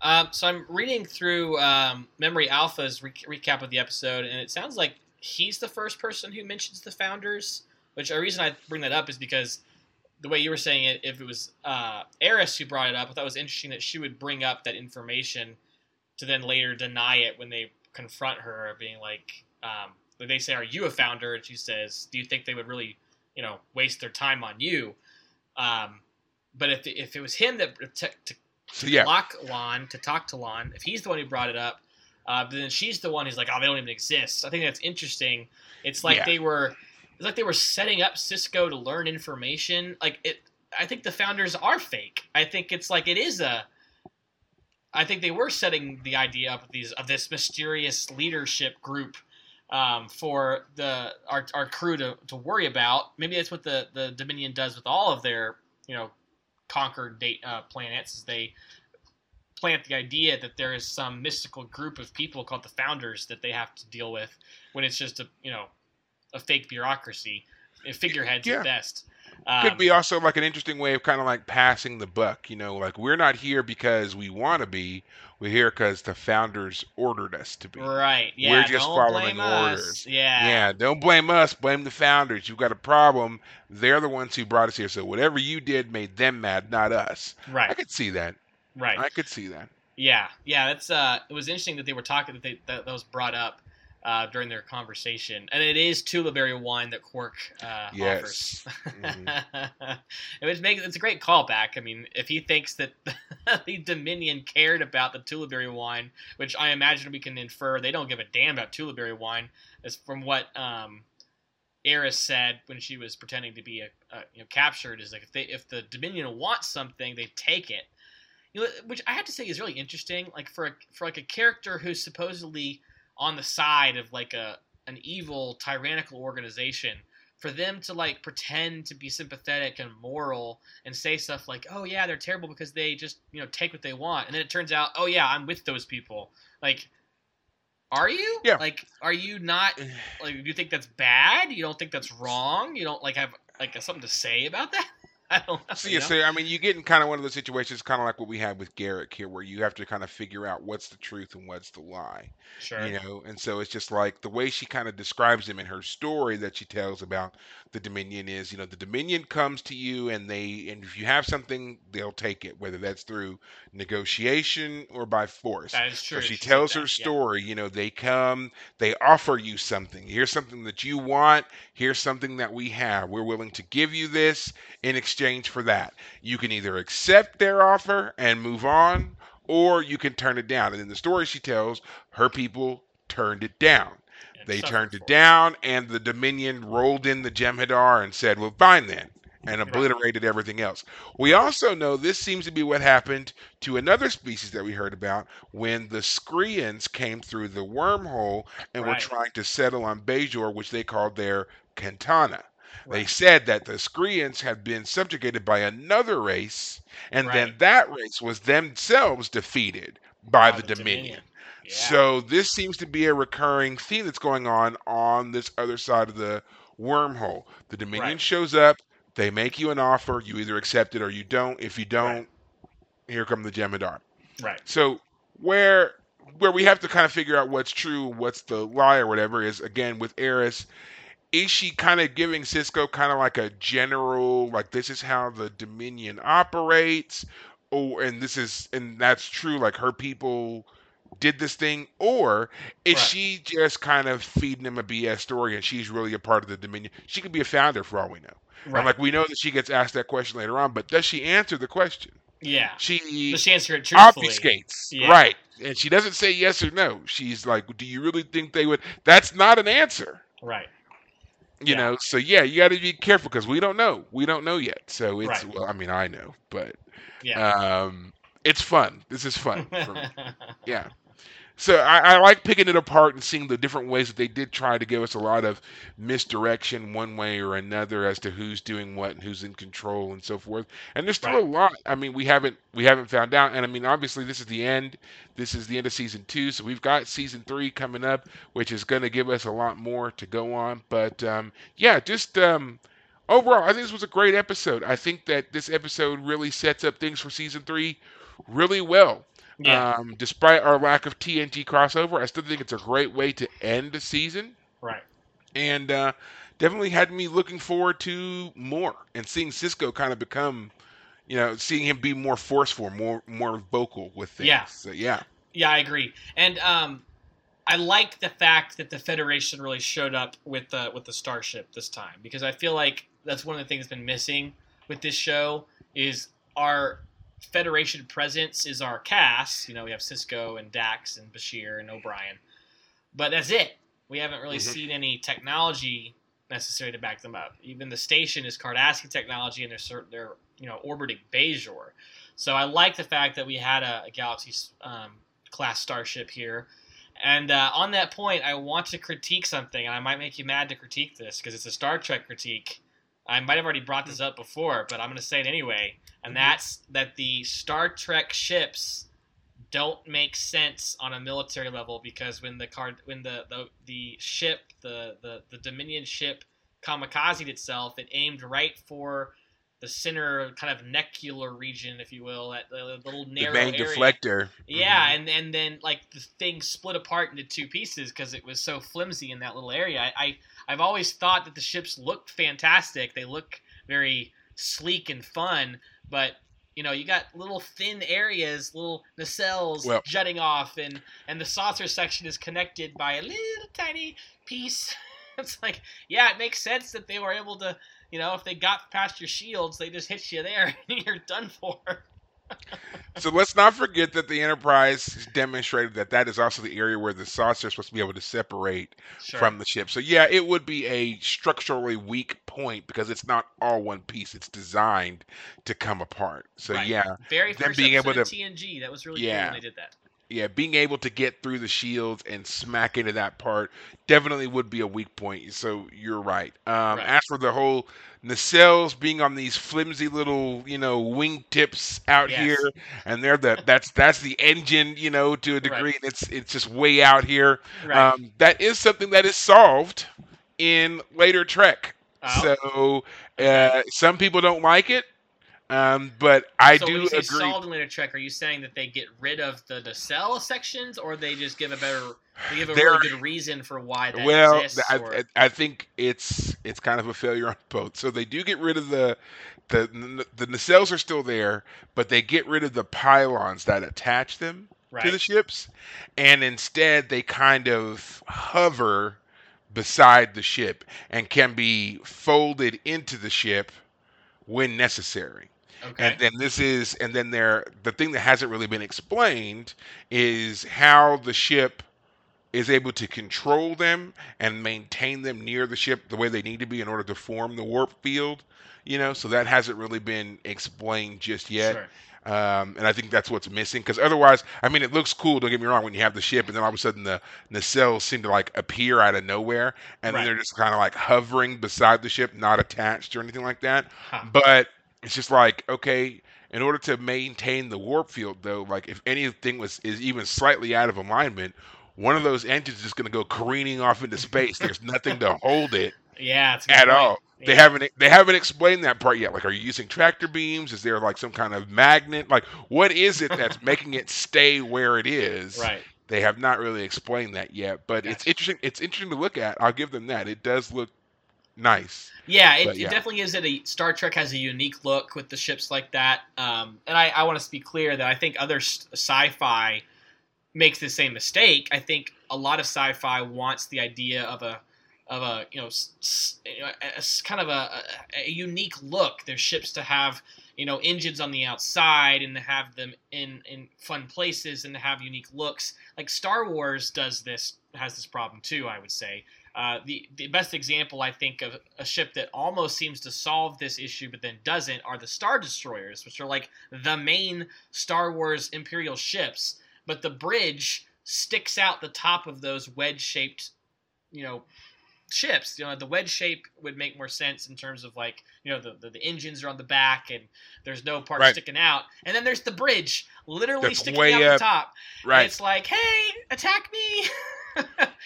Um, so I'm reading through um, Memory Alpha's re- recap of the episode, and it sounds like he's the first person who mentions the founders. Which a reason I bring that up is because the way you were saying it, if it was uh, Eris who brought it up, I thought it was interesting that she would bring up that information to then later deny it when they confront her, being like, um, they say, "Are you a founder?" and she says, "Do you think they would really, you know, waste their time on you?" Um, but if if it was him that to, to So yeah, lock Lon to talk to Lon. If he's the one who brought it up, uh, but then she's the one who's like, "Oh, they don't even exist." I think that's interesting. It's like Yeah. they were, it's like they were setting up Sisko to learn information. Like it, I think the founders are fake. I think it's like it is a, I think they were setting the idea up of these of this mysterious leadership group um, for the our, our crew to, to worry about. Maybe that's what the, the Dominion does with all of their you know conquered date uh, planets. Is they plant the idea that there is some mystical group of people called the Founders that they have to deal with when it's just a you know a fake bureaucracy, figureheads Yeah. at best. Could Um, be also like an interesting way of kind of like passing the buck. You know, like we're not here because we want to be. We're here because the founders ordered us to be. right. Yeah. We're just following orders. Yeah. Yeah, don't blame us. Blame the founders. You've got a problem. They're the ones who brought us here. So whatever you did made them mad, not us. Right. I could see that. Right. I could see that. Yeah, yeah, that's uh, it was interesting that they were talking that they that, that was brought up uh, during their conversation, and it is Tulaberry wine that Quark uh, Yes. offers. (laughs) Mhm. it was it's a great callback. I mean, if he thinks that (laughs) the Dominion cared about the Tulaberry wine, which I imagine we can infer they don't give a damn about Tulaberry wine, as from what um, Eris said when she was pretending to be a, a you know captured, is like if they if the Dominion wants something, they take it you know, which I have to say is really interesting. Like for a, for like a character who's supposedly on the side of like a an evil tyrannical organization, for them to like pretend to be sympathetic and moral and say stuff like, "Oh yeah, they're terrible because they just you know take what they want," and then it turns out, "Oh yeah, I'm with those people." Like, are you? Yeah. Like, are you not? Like, do you think that's bad? You don't think that's wrong? You don't like have like something to say about that? (laughs) I don't know. So you yeah, know? so I mean, you get in kind of one of those situations, kind of like what we had with Garak here, where you have to kind of figure out what's the truth and what's the lie. sure. you know and so it's just like the way she kind of describes him in her story that she tells about the dominion is you know the dominion comes to you and they and if you have something they'll take it whether that's through negotiation or by force That is true. so she tells that, her yeah. story you know they come they offer you something here's something that you want here's something that we have we're willing to give you this in exchange for that. You can either accept their offer and move on or you can turn it down. And in the story she tells her people turned it down. And they turned it down and the dominion rolled in the jem'hadar and said well fine then and obliterated everything else. We also know this seems to be what happened to another species that we heard about when the Skreans came through the wormhole and were trying to settle on Bajor, which they called their They said that the Skreans had been subjugated by another race, and then Right. that race was themselves defeated by, the, Dominion. Yeah. So this seems to be a recurring theme that's going on on this other side of the wormhole. The Dominion Right. shows up, they make you an offer, you either accept it or you don't. If you don't, here come the Jem'Hadar. right. So where where we have to kind of figure out what's true, what's the lie or whatever is again with Eris. Is she kind of giving Sisko kind of like a general, like this is how the Dominion operates, or and this is and that's true, like her people did this thing, or is Right. she just kind of feeding him a BS story and she's really a part of the Dominion? She could be a founder for all we know. Right. And like we know that she gets asked that question later on, but does she answer the question? yeah. She Does she answer it truthfully? obfuscates. Yeah. Right. And she doesn't say yes or no. She's like, Do you really think they would? That's not an answer. Right. You Yeah. know, so yeah, you got to be careful because we don't know. We don't know yet. So it's, Right. well, I mean, I know, but Yeah. um, it's fun. This is fun. (laughs) For me. Yeah. So I, I like picking it apart and seeing the different ways that they did try to give us a lot of misdirection one way or another as to who's doing what and who's in control and so forth. And there's still a lot. I mean, we haven't we haven't found out. And I mean, obviously, this is the end. This is the end of season two. So we've got season three coming up, which is going to give us a lot more to go on. But um, yeah, just um, overall, I think this was a great episode. I think that this episode really sets up things for season three really well. Yeah. Um, despite our lack of TNG crossover, I still think it's a great way to end the season, right. and uh, definitely had me looking forward to more and seeing Sisko kind of become, you know, seeing him be more forceful, more more vocal with things. Yeah. So, yeah. Yeah, I agree. And um, I like the fact that the Federation really showed up with the with the starship this time because I feel like that's one of the things that's been missing with this show is our Federation presence is our cast. You know, we have Sisko and Dax and Bashir and O'Brien, but that's it. We haven't really Mhm. seen any technology necessary to back them up. Even the station is Cardassian technology, and they're they're you know orbiting Bajor. So I like the fact that we had a, a Galaxy um, class starship here. And uh, on that point, I want to critique something, and I might make you mad to critique this because it's a Star Trek critique. I might have already brought this up before, but I'm going to say it anyway. And that's that the Star Trek ships don't make sense on a military level because when the card when the the, the ship the, the the Dominion ship kamikazed itself, it aimed right for the center kind of necular region, if you will, that the little narrow the main area. deflector. Yeah, Mhm. and and then like the thing split apart into two pieces because it was so flimsy in that little area. I, I I've always thought that the ships looked fantastic. They look very sleek and fun, but you know you got little thin areas, little nacelles Well- jutting off, and and the saucer section is connected by a little tiny piece. (laughs) it's like yeah, it makes sense that they were able to. You know, if they got past your shields, they just hit you there (laughs) and you're done for. So let's not forget that the Enterprise demonstrated that that is also the area where the saucer is supposed to be able to separate Sure. from the ship. So yeah, it would be a structurally weak point because it's not all one piece. It's designed to come apart. So Right. yeah, Very first being able to- TNG. That was really Yeah. cool when they did that. Yeah, being able to get through the shields and smack into that part definitely would be a weak point. So you're right. Um, Right. As for the whole nacelles being on these flimsy little, you know, wingtips out Yes. here, and they're the that's that's the engine, you know, to a degree, and it's it's just way out here. Right. Um, that is something that is solved in later Trek. Oh. So uh, some people don't like it, um, but I so do when you say agree. solved in later Trek, are you saying that they get rid of the nacelle sections, or they just give a better, they give a There- really good reason for why that well, exists? I, I, I think it's it's kind of a failure on both. So they do get rid of the the the nacelles are still there, but they get rid of the pylons that attach them right. to the ships, and instead they kind of hover beside the ship and can be folded into the ship when necessary. Okay. And then this is, and then there, the thing that hasn't really been explained is how the ship is able to control them and maintain them near the ship the way they need to be in order to form the warp field. You know, so that hasn't really been explained just yet. Sure. Um, and I think that's what's missing because otherwise, I mean, it looks cool. Don't get me wrong. When you have the ship, and then all of a sudden the nacelles seem to like appear out of nowhere, and Right. then they're just kind of like hovering beside the ship, not attached or anything like that. Huh. But it's just like okay, in order to maintain the warp field, though, like if anything was is even slightly out of alignment, one of those engines is just going to go careening off into space. There's nothing to hold it Yeah, it's a good at point. all. They Yeah. haven't they haven't explained that part yet. Like, are you using tractor beams? Is there like some kind of magnet? Like, what is it that's (laughs) making it stay where it is? Right. They have not really explained that yet, but it's interesting. It's interesting to look at. I'll give them that. It does look nice. Yeah, it, But, it definitely is. That a Star Trek has a unique look with the ships like that. Um, and I, I want to be clear that I think other sci-fi makes the same mistake. I think a lot of sci-fi wants the idea of a of a you know, s- s- you know, a, a s- kind of a, a, a unique look. Their ships to have you know engines on the outside and to have them in in fun places and to have unique looks. Like Star Wars does this has this problem too. I would say. Uh, the the best example I think of a ship that almost seems to solve this issue but then doesn't are the Star Destroyers, which are like the main Star Wars Imperial ships. But the bridge sticks out the top of those wedge shaped, you know, ships. You know, the wedge shape would make more sense in terms of like, you know, the, the, the engines are on the back and there's no part Right. sticking out. And then there's the bridge literally That's sticking out up. the top. And Right. it's like, hey, attack me. (laughs)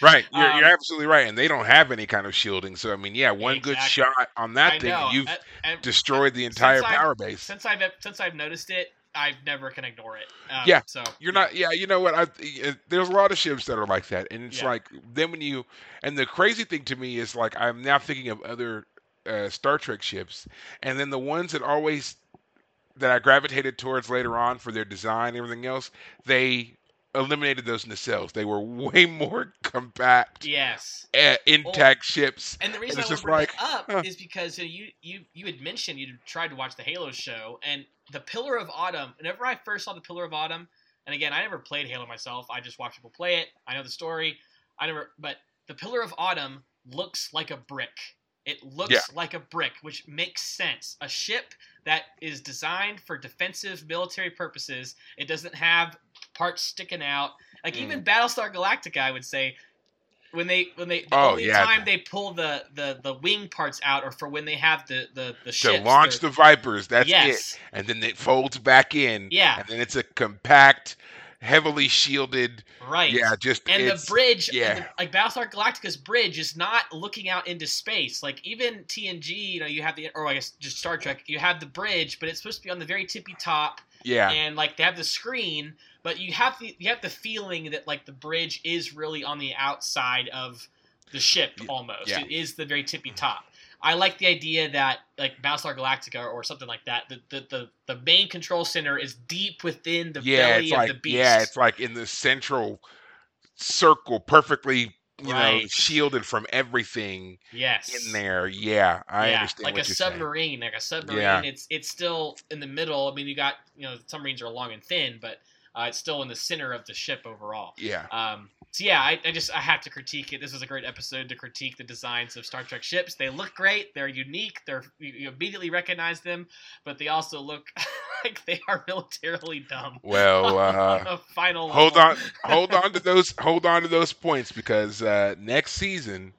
Right. (laughs) You're, Um, you're absolutely right. And they don't have any kind of shielding. So I mean, yeah, one good shot on that I thing, know. you've And- and destroyed the entire I've- power base. since I've since I've noticed it, I've never can ignore it. Um, Yeah, So You're not, yeah. You know what? I, there's a lot of ships that are like that, and it's Yeah. like then when you, and the crazy thing to me is like I'm now thinking of other uh, Star Trek ships, and then the ones that always that I gravitated towards later on for their design and everything else, they eliminated those nacelles. They were way more compact, Yes. uh, intact ships. And the reason I it's want to bring like, up huh. is because you you you had mentioned you tried to watch the Halo show, and the Pillar of Autumn. Whenever I first saw the Pillar of Autumn, and again, I never played Halo myself. I just watched people play it. I know the story. I never, but the Pillar of Autumn looks like a brick. It looks Yeah. like a brick, which makes sense. A ship that is designed for defensive military purposes. It doesn't have parts sticking out. Like Mm. even Battlestar Galactica, I would say, when they when they the Oh, only yeah. time they pull the, the the wing parts out, or for when they have the the the to launch the Vipers. That's it. And then it folds back in. Yeah. And then it's a compact, heavily shielded. right. Yeah, just and the bridge, yeah. the- like Battlestar Galactica's bridge, is not looking out into space. Like even TNG, you know, you have the, or I guess just Star Trek, you have the bridge, but it's supposed to be on the very tippy top, Yeah. and like they have the screen, but you have the you have the feeling that like the bridge is really on the outside of the ship almost. yeah. It is the very tippy top. I like the idea that like Battlestar Galactica or something like that, the the, the, the main control center is deep within the yeah, belly of like the beast. yeah, it's like in the central circle, perfectly you know shielded from everything yes. in there. Yeah, I yeah, understand like what a you're saying. submarine, like a submarine. Yeah. It's it's still in the middle. I mean, you got you know submarines are long and thin, but uh, it's still in the center of the ship overall. Yeah. Um, so yeah, I, I just I have to critique it. This was a great episode to critique the designs of Star Trek ships. They look great. They're unique. They're you, immediately recognize them, but they also look (laughs) like they are militarily dumb. Well, (laughs) uh, final hold level. on, hold on to those, hold on to those points because uh, next season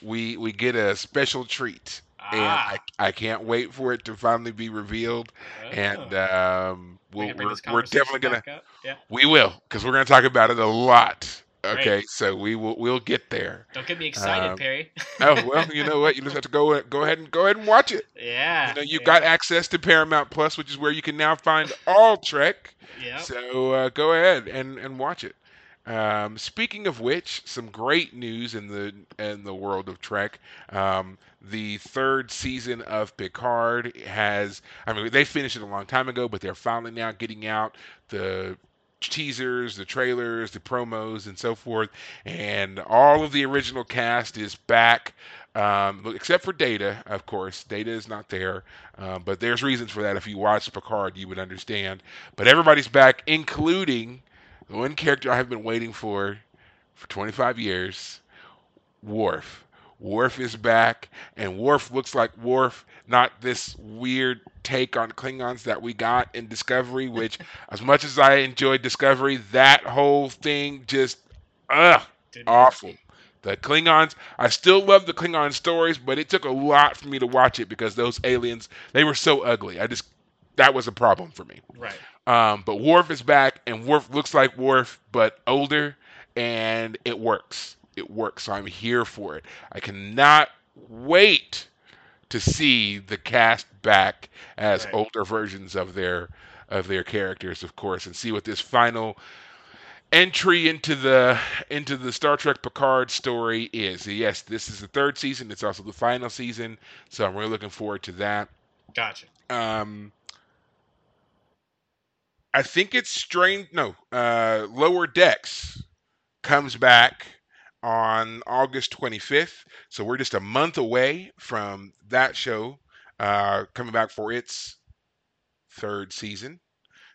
we we get a special treat, and Ah, I, I can't wait for it to finally be revealed. And oh. um, We bring we're, we're definitely gonna. Yeah, we will because we're gonna talk about it a lot. Great. Okay, so we will we'll get there. don't get me excited, Um, Perry. Oh well, (laughs) you know what? You just have to go go ahead and go ahead and watch it. yeah, You know, you yeah, got access to Paramount Plus, which is where you can now find all Trek. yeah. So uh, go ahead and, and watch it. Um, speaking of which, some great news in the in the world of Trek. Um, the third season of Picard has. I mean, they finished it a long time ago, but they're finally now getting out the teasers, the trailers, the promos, and so forth. And all of the original cast is back. Um, except for Data, of course. Data is not there, uh, but there's reasons for that. If you watch Picard, you would understand. But everybody's back, including the one character I have been waiting for for 25 years, Worf. Worf is back, and Worf looks like Worf, not this weird take on Klingons that we got in Discovery. Which, (laughs) as much as I enjoyed Discovery, that whole thing just, ugh, Didn't- awful. The Klingons, I still love the Klingon stories, but it took a lot for me to watch it because those aliens, they were so ugly. I just, that was a problem for me. Right. Um, but Worf is back, and Worf looks like Worf, but older, and it works. It works. So I'm here for it. I cannot wait to see the cast back as Right. older versions of their of their characters, of course, and see what this final entry into the into the Star Trek Picard story is. Yes, this is the third season. It's also the final season, so I'm really looking forward to that. Gotcha. Um, I think it's strange. No, uh, Lower Decks comes back on August 25th, so we're just a month away from that show uh, coming back for its third season.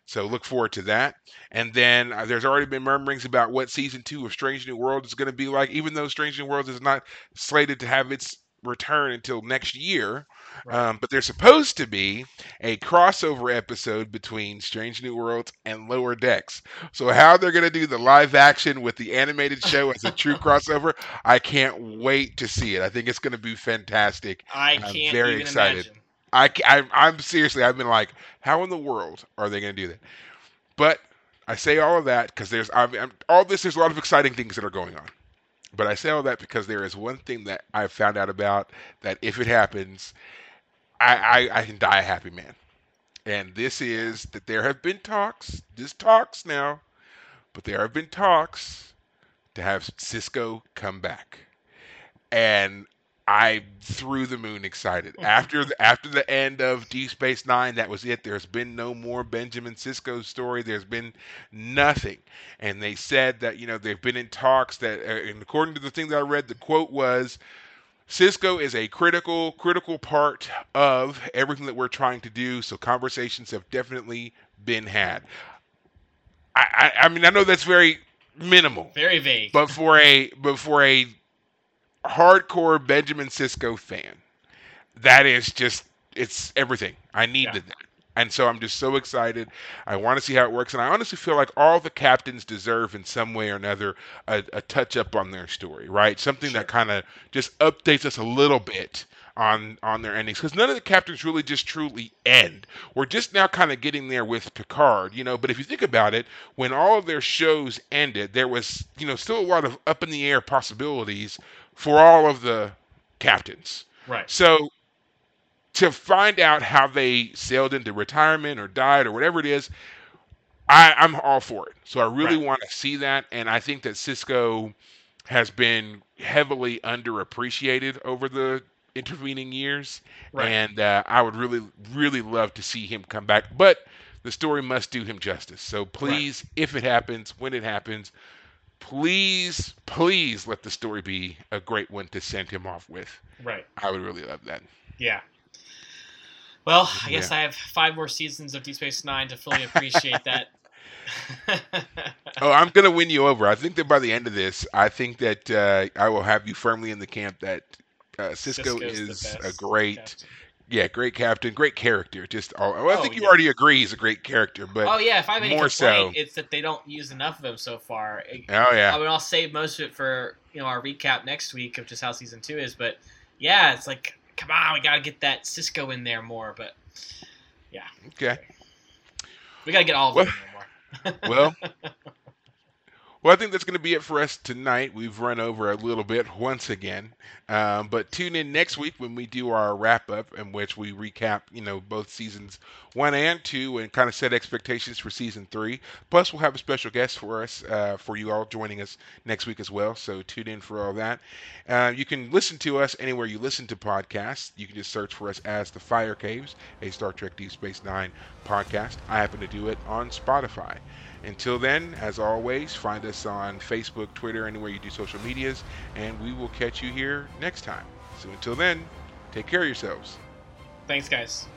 So look forward to that. And then uh, there's already been murmurings about what season two of Strange New World is going to be like, even though Strange New World is not slated to have its return until next year. Right. Um, but there's supposed to be a crossover episode between Strange New Worlds and Lower Decks. So how they're going to do the live action with the animated show as a true (laughs) crossover, I can't wait to see it. I think it's going to be fantastic. I I'm can't very even excited. imagine. I, am I'm seriously, I've been like, how in the world are they going to do that? But I say all of that because there's I'm, I'm, all this. There's a lot of exciting things that are going on. But I say all that because there is one thing that I've found out about that if it happens, I, I, I can die a happy man. And this is that there have been talks, just talks now, but there have been talks to have Sisko come back. And I threw the moon excited. After the, after the end of Deep Space Nine, that was it. There's been no more Benjamin Sisko story. There's been nothing. And they said that you know they've been in talks that, uh, and according to the thing that I read, the quote was, Sisko is a critical critical part of everything that we're trying to do. So conversations have definitely been had. I I, I mean I know that's very minimal, Very vague. but for a but for a hardcore Benjamin Sisko fan, that is just it's everything. I needed Yeah. that. And so I'm just so excited. I want to see how it works. And I honestly feel like all the captains deserve, in some way or another, a, a touch up on their story, right? Something Sure. that kind of just updates us a little bit on on their endings because none of the captains really just truly end. We're just now kind of getting there with Picard, you know. But if you think about it, when all of their shows ended, there was you know still a lot of up in the air possibilities for all of the captains. Right. So to find out how they sailed into retirement or died or whatever it is, I, I'm all for it. So I really Right. want to see that, and I think that Sisko has been heavily underappreciated over the intervening years, Right. and uh, I would really, really love to see him come back. But the story must do him justice. So please, if it happens, when it happens, please, please let the story be a great one to send him off with. Right. I would really love that. Yeah. Well, I guess Yeah. I have five more seasons of Deep Space Nine to fully appreciate that. Oh, I'm (laughs) gonna win you over. I think that by the end of this, I think that uh, I will have you firmly in the camp that uh, Sisko Sisko's is a great, captain. yeah, great captain, great character. Just, all, well, I Oh, think you yeah. already agree he's a great character, but oh yeah, if I have any more complaint, so. it's that they don't use enough of him so far. It- oh yeah, I mean, I'll save most of it for you know our recap next week of just how season two is. But yeah, it's like, come on, we gotta get that Sisko in there more. But yeah, okay. we gotta get all of them in there more. (laughs) Well, well, I think that's going to be it for us tonight. We've run over a little bit once again, um, but tune in next week when we do our wrap up, in which we recap, you know, both seasons one and two, and kind of set expectations for season three. Plus, we'll have a special guest for us, uh, for you all joining us next week as well. So tune in for all that. Uh, you can listen to us anywhere you listen to podcasts. You can just search for us as the Fire Caves, a Star Trek Deep Space Nine podcast. I happen to do it on Spotify. Until then, as always, find us on Facebook, Twitter, anywhere you do social medias, and we will catch you here next time. So until then, take care of yourselves. Thanks, guys.